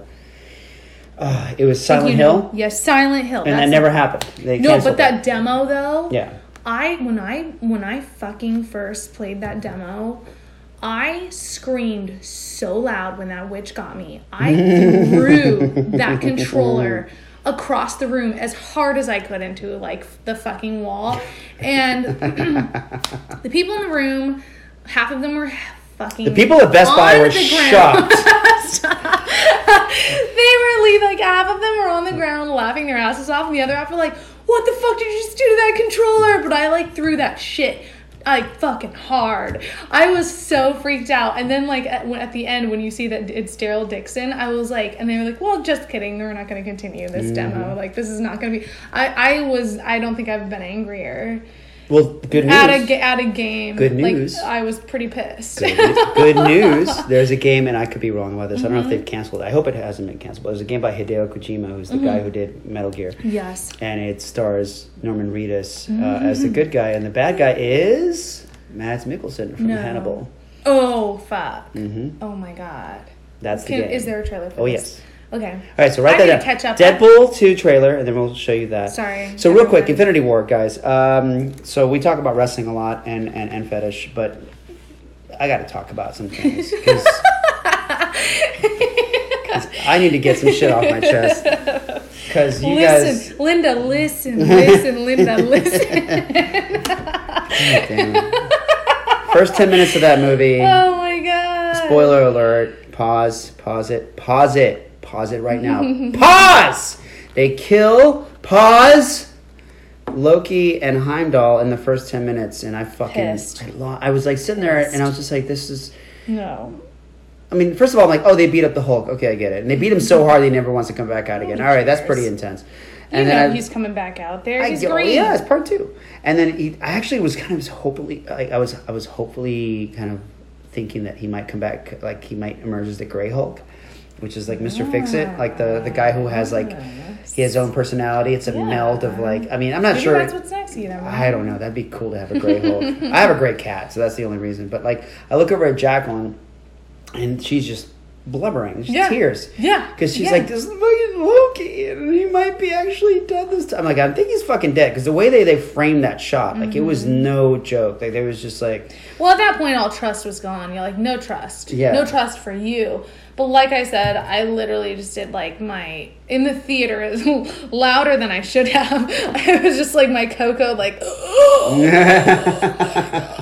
uh, it was Silent you Hill, know- Yes, Silent Hill. and that never happened. They No, but that demo though. Yeah, I when I when I fucking first played that demo, I screamed so loud when that witch got me. I threw that controller across the room as hard as I could into like the fucking wall. And the people in the room, half of them were fucking the people at Best Buy were shocked. they were leaving like half of them were on the ground laughing their asses off, and the other half were like, "What the fuck did you just do to that controller?" But I like threw that shit like fucking hard. I was so freaked out, and then like at, at the end when you see that it's Daryl Dixon, I was like, and they were like, "Well, just kidding. We're not going to continue this Mm-hmm. demo. Like this is not going to be." I I was I don't think I've been angrier well, good news. at a at a game. Good news. Like I was pretty pissed. Good, news- good news. There's a game, and I could be wrong about this. I don't know if Mm-hmm. they've canceled it. I hope it hasn't been canceled. But there's a game by Hideo Kojima, who's the Mm-hmm. guy who did Metal Gear. yes. And it stars Norman Reedus uh, Mm-hmm. as the good guy, and the bad guy is Mads Mikkelsen from No. Hannibal. Oh fuck. hmm Oh my god. That's the Can, game. is there a trailer for Oh, this? yes. Okay. All right, so write I that down. catch up. Deadpool 2 trailer, and then we'll show you that. Sorry. So real quick. Infinity War, guys. Um, so we talk about wrestling a lot and, and, and fetish, but I got to talk about some things because I need to get some shit off my chest. Because you listen, Linda, listen, listen, Linda, listen. first ten minutes of that movie. oh my god. Spoiler alert: Pause. Pause it. Pause it. Pause it right now. pause. They kill. Pause. Loki and Heimdall in the first ten minutes, and I fucking Pissed. I, lo- I was like sitting there, and I was just like, "This is." No. I mean, first of all, I'm like, "Oh, they beat up the Hulk." Okay, I get it, and they beat him so hard he never wants to come back out again. All right, that's pretty intense. You And know then I, he's coming back out there. I He's go, green. Yeah, it's part two. And then he, I actually was kind of hopefully, like, I was, I was hopefully kind of thinking that he might come back, like he might emerge as the Gray Hulk, which is like Mister Fix It, ah. like the the guy who has like ah, he has his own personality. It's a Yeah. meld of like, I mean, I'm not Maybe sure. that's what's never know. I don't know. That'd be cool to have a gray Hulk. I have a gray cat, so that's the only reason. But like, I look over at Jacqueline, and she's just blubbering, just Yeah. tears. Yeah. Because she's Yeah. like, this is fucking Loki, and he might be actually dead this time. I'm like, I think he's fucking dead. Because the way they, they framed that shot, like, it was Mm-hmm. no joke. Like, there was just like, Well, at that point, all trust was gone. You're like, no trust. Yeah. No trust for you. But like I said, I literally just did like my in the theater is louder than I should have. I was just like my Coco, like I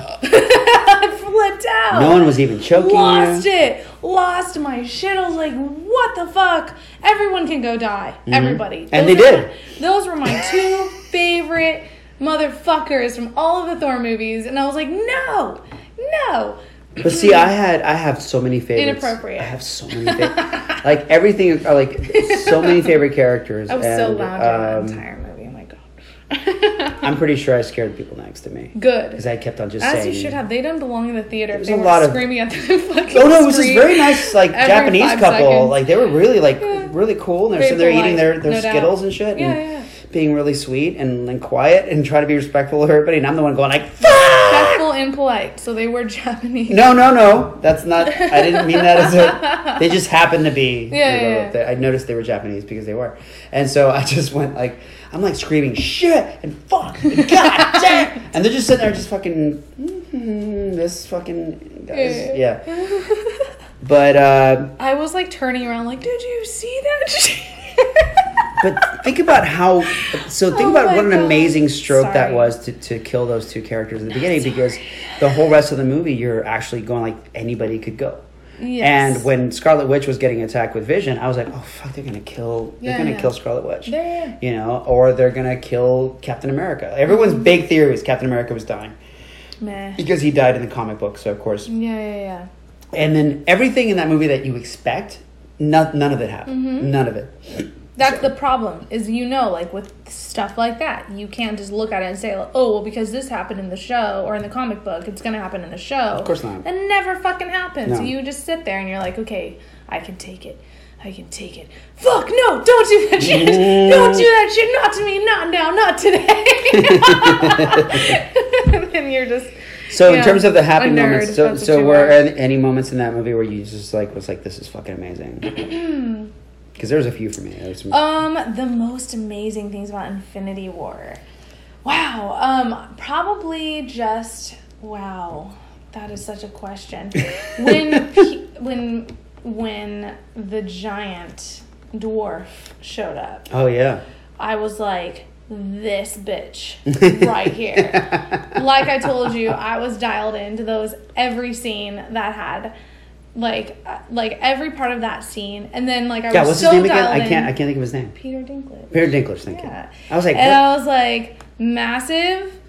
no one was even choking lost you. it. Lost my shit. I was like, what the fuck? Everyone can go die. Everybody. Mm-hmm. And Those they did. my- those were my two favorite motherfuckers from all of the Thor movies. And I was like, no, no. But see, I had, I have so many favorites. Inappropriate. I have so many favorites. like, everything, like, so many favorite characters. I was so and, loud during um, the entire movie. Oh my god. I'm pretty sure I scared people next to me. Good. Because I kept on just As saying. you should have. They didn't belong in the theater. There's they a were lot of- screaming at the fucking Oh no, it was this very nice like Japanese couple. seconds. Like they were really like Yeah. really cool and they're sitting there eating their, their no doubt. Skittles and shit Yeah, and yeah. being really sweet and, and quiet and trying to be respectful of everybody and I'm the one going like Fuck! Respectful and polite. So they were Japanese. No, no, no. That's not I didn't mean that as a they just happened to be Yeah, yeah, you know, yeah. they- I noticed they were Japanese because they were. And so I just went like I'm like screaming shit and fuck and god damn and they're just sitting there just fucking "Mhm, this fucking guys Yeah. yeah. But uh I was like turning around, like, did you see that? But think about how. So think Oh about what an God. amazing stroke that was to, to kill those two characters in the beginning because the whole rest of the movie you're actually going like anybody could go. Yes. And when Scarlet Witch was getting attacked with Vision, I was like, oh fuck, they're gonna kill. They're Yeah, gonna yeah. kill Scarlet Witch. There. You know, or they're gonna kill Captain America. Everyone's Mm-hmm. big theory is Captain America was dying Meh. because he died in the comic book. So of course, Yeah, yeah, yeah. and then everything in that movie that you expect, none, none of it happened. Mm-hmm. None of it. That's the problem. Is you know, like with stuff like that, you can't just look at it and say, like, "Oh, well, because this happened in the show or in the comic book, it's gonna happen in the show." Of course not. That never fucking happens. No. So you just sit there and you're like, "Okay, I can take it. I can take it." Fuck no! Don't do that shit. Don't do that shit. Not to me. Not now. Not today. and then you're just. So in terms of the happy moments, so so were are. any, any moments in that movie where you just like was like, this is fucking amazing? Because there's a few for me. Some, Um, the most amazing things about Infinity War. Wow. Um, probably just wow. That is such a question. When pe- when when the giant dwarf showed up, oh yeah, I was like, this bitch right here. like I told you, I was dialed into those every scene that had like uh, like every part of that scene, and then like I yeah. was What's so his name again? I can't. I can't think of his name. Peter Dinklage. Peter Dinklage. Thank Yeah. you. I was like, and what? I was like, massive,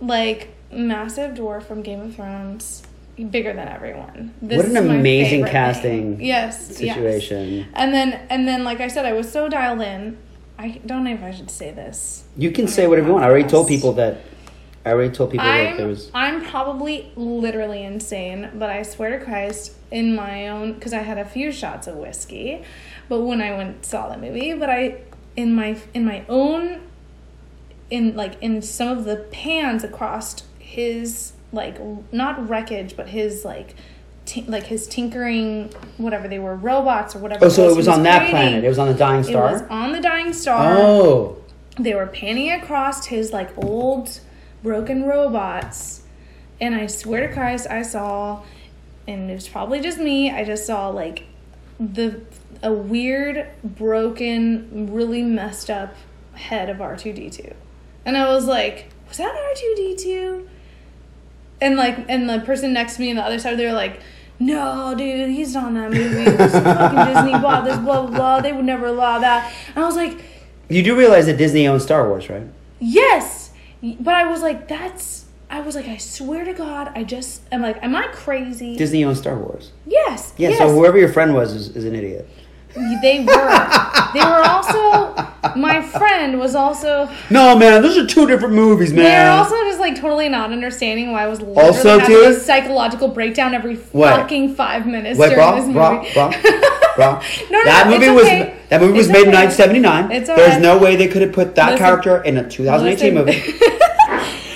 like massive dwarf from Game of Thrones, bigger than everyone. This What an amazing casting thing. Yes, yes. situation. And then, and then, like I said, I was so dialed in. I don't know if I should say this. You can say whatever you want. I already told people that. I already told people that there I'm, was. I'm probably literally insane, but I swear to Christ, in my own, because I had a few shots of whiskey, but when I went saw the movie, but I, in my in my own, in like in some of the pans across his like not wreckage, but his like. T- like his tinkering, whatever they were, robots or whatever. Oh, so it was he on that creating. planet. It was on the Dying star. It was on the dying star Oh, they were panning across his like old broken robots and i swear to christ i saw and it was probably just me i just saw like the a weird broken really messed up head of r2d2 and i was like was that r2d2 and like and the person next to me on the other side they were like no, dude, he's not in that movie. This fucking Disney bought this, blah blah blah. They would never allow that. And I was like, You do realize that Disney owns Star Wars, right? yes, but I was like, that's. I was like, I swear to God, I just. I'm like, am I crazy? Disney owns Star Wars. yes. Yeah, yes. so whoever your friend was is, is an idiot. They were. they were also. My friend was also. No, man, those are two different movies, man. They're also just like totally not understanding why I was literally Also, having too- a psychological breakdown every What? fucking five minutes Wait, during bro, this movie. bro, bro, No, that no, movie was okay. that movie was It's made in 1979. It's There's alright. no way they could have put that Listen. character in a 2018 Listen. movie.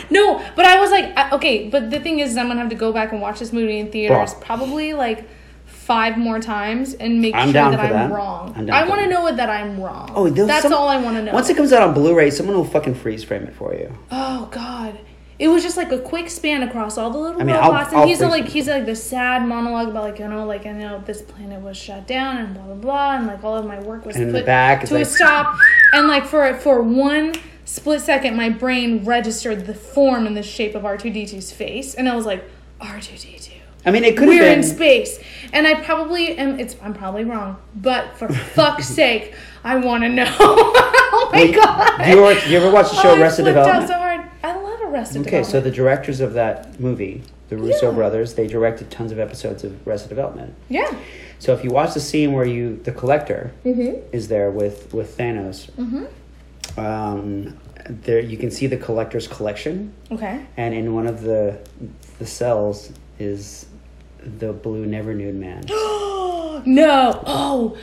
no, but I was like, okay, but the thing is, I'm gonna have to go back and watch this movie in theaters Bro. probably like five more times and make I'm sure that I'm that. wrong. I'm I want to know that I'm wrong. Oh, that's some- all I want to know. Once it comes out on Blu-ray, someone will fucking freeze frame it for you. Oh God. It was just like a quick span across all the little I mean, I'll- robots, I'll and he's a, like he's like the sad monologue about like you know like I know this planet was shut down and blah blah blah, and like all of my work was put back, to a like- stop, and like for for one split second, my brain registered the form and the shape of R two D 2s face, and I was like R two D two. I mean, it could have We're been. in space, and I probably am. It's I'm probably wrong, but for fuck's sake, I want to know. oh my Wait, god! do you ever, do you ever watch the show Oh, Arrested Development? so hard. I love Arrested Okay, so the directors of that movie, the Russo Yeah. brothers, they directed tons of episodes of Arrested Development. yeah. So if you watch the scene where you, the collector, Mm-hmm. is there with with Thanos, Mm-hmm. um, there you can see the collector's collection, Okay. and in one of the the cells is the blue Never Nude Man. no. Oh,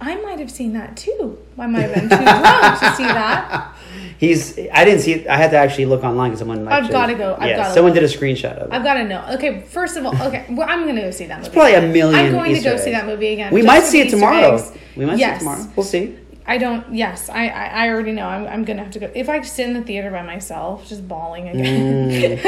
I might have seen that too. I might have been too drunk to see that. He's I didn't see it. I had to actually look online because someone. I've gotta go. I've yeah, someone look. did a screenshot of it. I've got to know. Okay, first of all, okay, well, I'm gonna go see that movie. probably a million I'm going Easter to go see that movie again. we might see it Easter tomorrow. eggs. We might Yes. see it tomorrow. We'll see. I don't. Yes, I, I. I already know. I'm. I'm gonna have to go. If I sit in the theater by myself, just bawling again.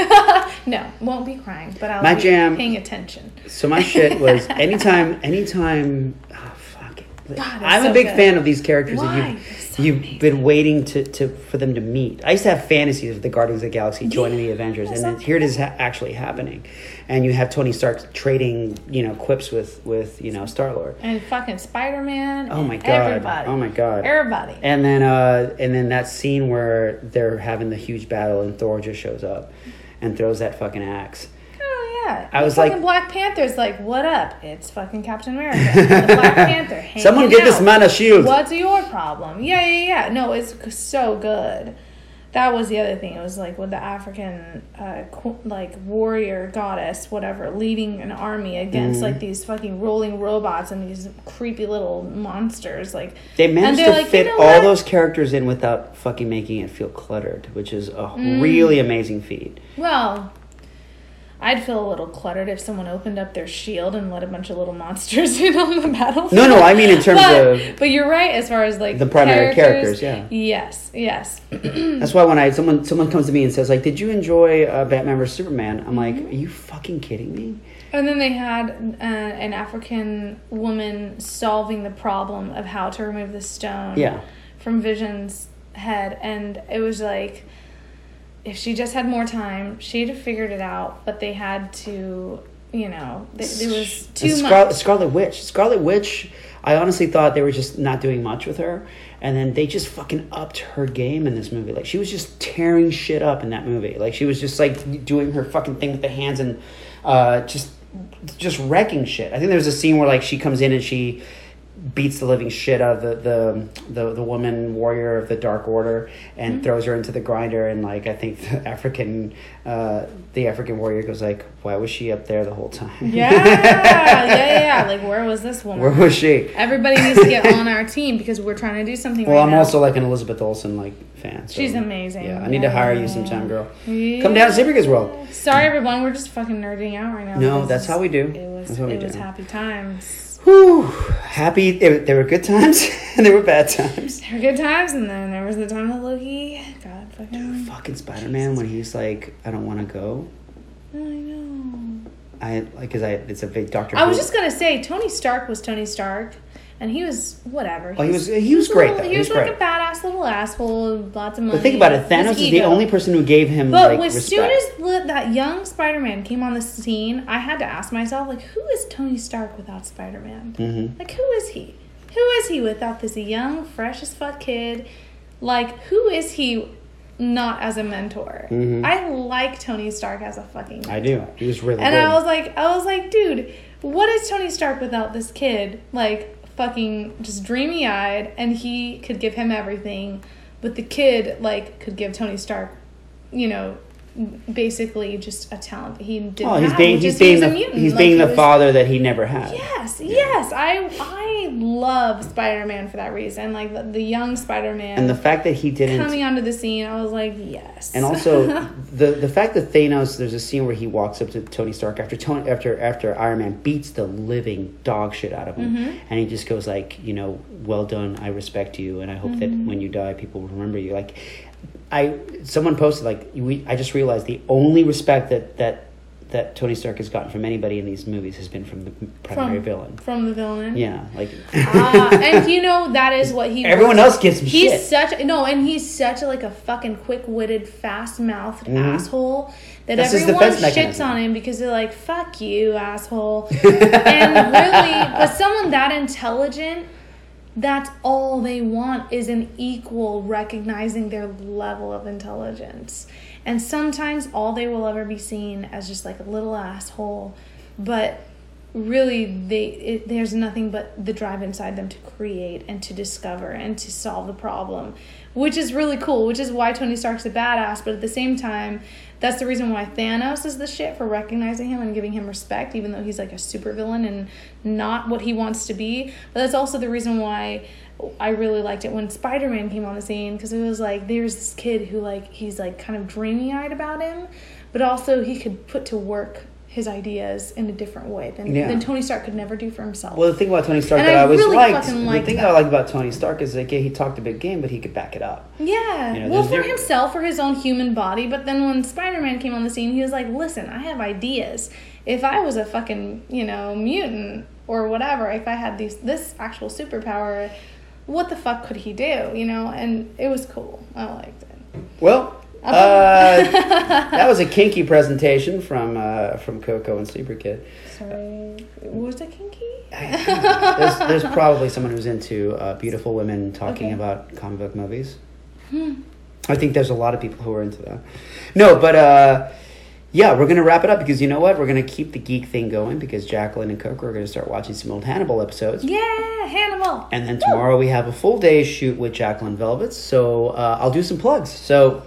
no, won't be crying, but I'll Mm. My be jam- paying attention. So my shit was anytime, anytime. Oh fuck it! God, I'm so a big good. fan of these characters Why? That They're you've so you've amazing. been waiting to, to for them to meet. I used to have fantasies of the Guardians of the Galaxy joining the Avengers, and then here it is ha- actually happening. And you have Tony Stark trading, you know, quips with with you know Star Lord. And fucking Spider Man. Oh my god! Everybody. Oh my god! Everybody. And then uh, and then that scene where they're having the huge battle and Thor just shows up and throws that fucking axe. Yeah. I was like- fucking Black Panther's like, what up? It's fucking Captain America. The Black Panther. Someone get this man a shield. What's your problem? Yeah, yeah, yeah. No, it's so good. That was the other thing. It was like with the African, uh, qu- like warrior goddess, whatever, leading an army against Mm-hmm. like these fucking rolling robots and these creepy little monsters. Like They managed to like, fit "You know all what?" those characters in without fucking making it feel cluttered, which is a Mm. really amazing feat. Well, I'd feel a little cluttered if someone opened up their shield and let a bunch of little monsters in on the battlefield. No, no, I mean in terms but, of But you're right as far as like The primary characters, yeah. Yes, yes. that's why when I someone someone comes to me and says like, "Did you enjoy uh, Batman vs Superman?" I'm like, Mm-hmm. "Are you fucking kidding me?" And then they had uh, an African woman solving the problem of how to remove the stone Yeah. from Vision's head, and it was like if she just had more time, she'd have figured it out. But they had to, you know, th- it was too Scar- much. Scarlet Witch. Scarlet Witch. I honestly thought they were just not doing much with her, and then they just fucking upped her game in this movie. Like she was just tearing shit up in that movie. Like she was just like doing her fucking thing with the hands and uh, just just wrecking shit. I think there's a scene where like she comes in and she beats the living shit out of the the the, the woman warrior of the Dark Order and Mm-hmm. throws her into the grinder. And like I think the African uh, the African warrior goes like, "Why was she up there the whole time?" Yeah, yeah, yeah, yeah. Like, where was this woman? Where was she? Everybody needs to get on our team because we're trying to do something Well, right I'm now. also like an Elizabeth Olsen like fan. so- She's amazing. Yeah, I need to hire you sometime, girl. Yeah. Come down to Sleeper Kids World. Sorry, everyone. We're just fucking nerding out right now. No, that's how we do. It was. That's how we it was happy times. Whew, happy. There, there were good times and there were bad times. There were good times, and then there was the time that Loki got fucking. Dude, Fucking Spider Man when he's like, I don't want to go. I know. I like because I it's a big Doctor. I was Who- just gonna say Tony Stark was Tony Stark, and he was whatever. Oh, he was- he was great, little- he, He was, like great. a badass little asshole, lots of money. But think about it. Thanos is the only person who gave him But like as respect. soon as that young Spider-Man came on the scene, I had to ask myself, like, who is Tony Stark without Spider-Man? Mhm. Like, who is he? Who is he without this young, fresh as fuck kid? Like, who is he not as a mentor? Mhm. I like Tony Stark as a fucking mentor. I do. He was really And good. I was like, I was like, dude, what is Tony Stark without this kid? Like, fucking just dreamy eyed, and he could give him everything, but the kid, like, could give Tony Stark, you know, basically just a talent that he didn't oh, he's have, being he's is he being the mutant. he's Like, being he the was- father that he never had. Yes, yes, I I love Spider Man for that reason. Like the, the young Spider Man And the fact that he didn't coming onto the scene, I was like, yes. And also the the fact that Thanos, there's a scene where he walks up to Tony Stark after Tony after after Iron Man beats the living dog shit out of him, Mm-hmm. and he just goes like, you know, well done, I respect you, and I hope Mm-hmm. that when you die, people will remember you. Like, I someone posted like we I just realized the only respect that that that Tony Stark has gotten from anybody in these movies has been from the primary from, villain. from the villain. Yeah, like Ah, and you know that is what he. everyone was. else him He's shit. such no, and he's such a, like a fucking quick-witted, fast-mouthed asshole that Mm-hmm. That's his everyone shits mechanism. on him because they're like, "Fuck you, asshole." and really, but someone that intelligent, that's all they want is an equal recognizing their level of intelligence. And sometimes all they will ever be seen as just like a little asshole, but really they it, there's nothing but the drive inside them to create and to discover and to solve the problem which is really cool which is why tony stark's a badass but at the same time that's the reason why thanos is the shit for recognizing him and giving him respect even though he's like a supervillain and not what he wants to be. But that's also the reason why I really liked it when Spider-Man came on the scene because it was like there's this kid who like he's like kind of dreamy-eyed about him, but also he could put to work his ideas in a different way than, Yeah. than Tony Stark could never do for himself. Well, the thing about Tony Stark And that I I, was really liked, the thing that. I like about Tony Stark is like, yeah, he talked a big game, but he could back it up. yeah, You know, well, for himself, for his own human body. But then when Spider-Man came on the scene, he was like, "Listen, I have ideas. If I was a fucking you know mutant or whatever, if I had these this actual superpower, what the fuck could he do? You know?" And it was cool. I liked it. Well, uh, that was a kinky presentation from uh, from Coco and Sleeper Kid. Sorry, was it kinky? There's, there's probably someone who's into uh, beautiful women talking Okay. about comic book movies. I think there's a lot of people who are into that. No, but uh, yeah, we're gonna wrap it up because you know what? We're gonna keep the geek thing going because Jacqueline and Coco are gonna start watching some old Hannibal episodes. Yeah, Hannibal. And then tomorrow we have a full day shoot with Jacqueline Velvets. So uh, I'll do some plugs. So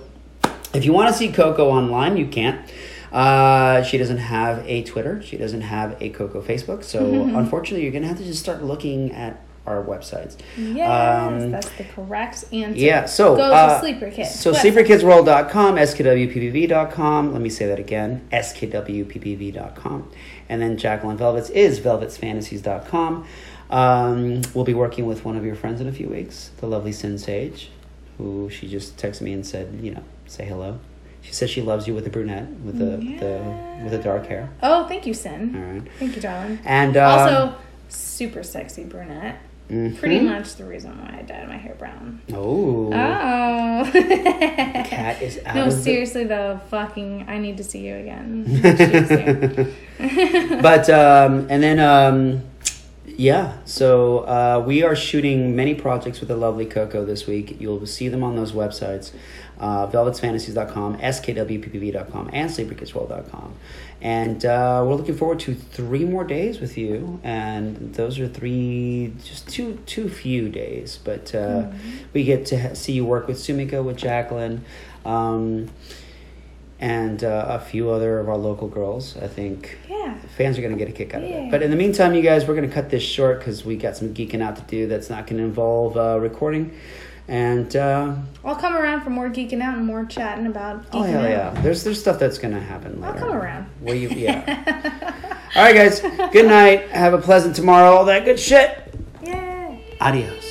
if you want to see Coco online, you can't. Uh, she doesn't have a Twitter. She doesn't have a Coco Facebook. So unfortunately, you're going to have to just start looking at our websites. Yes, Um, that's the correct answer. Yeah, so go uh, to Sleeper Kids. So sleeperkidsworld.com, skwppv.com. Let me say that again, skwppv.com. And then Jacqueline Velvets is velvetsfantasies.com. Um, we'll be working with one of your friends in a few weeks, the lovely Sinn Sage, who she just texted me and said, you know, say hello. She says she loves you with the brunette, with the, the with the dark hair. Oh, thank you, Sinn. All right. Thank you, darling. And um, also, super sexy brunette. mhm. Pretty much the reason why I dyed my hair brown. Oh, Oh. cat is out no, of the- seriously though, fucking, I need to see you again. But um, and then um, yeah, so uh, we are shooting many projects with the lovely Coco this week. You'll see them on those websites. Uh, velvetsfantasies.com, skwppv.com, and sleeperkidsworld.com. And uh, we're looking forward to three more days with you. And those are three, just too too few days. But uh, we get to ha- see you work with Sumiko, with Jacqueline. Um, and uh, a few other of our local girls. I think yeah. fans are going to get a kick out of Yeah. it. But in the meantime, you guys, we're going to cut this short because we got some geeking out to do that's not going to involve uh, recording. And uh, I'll come around for more geeking out and more chatting about geeking oh hell out. yeah, there's there's stuff that's going to happen later. I'll come around. Where you yeah. All right, guys. Good night. Have a pleasant tomorrow. All that good shit. Yay. Adios.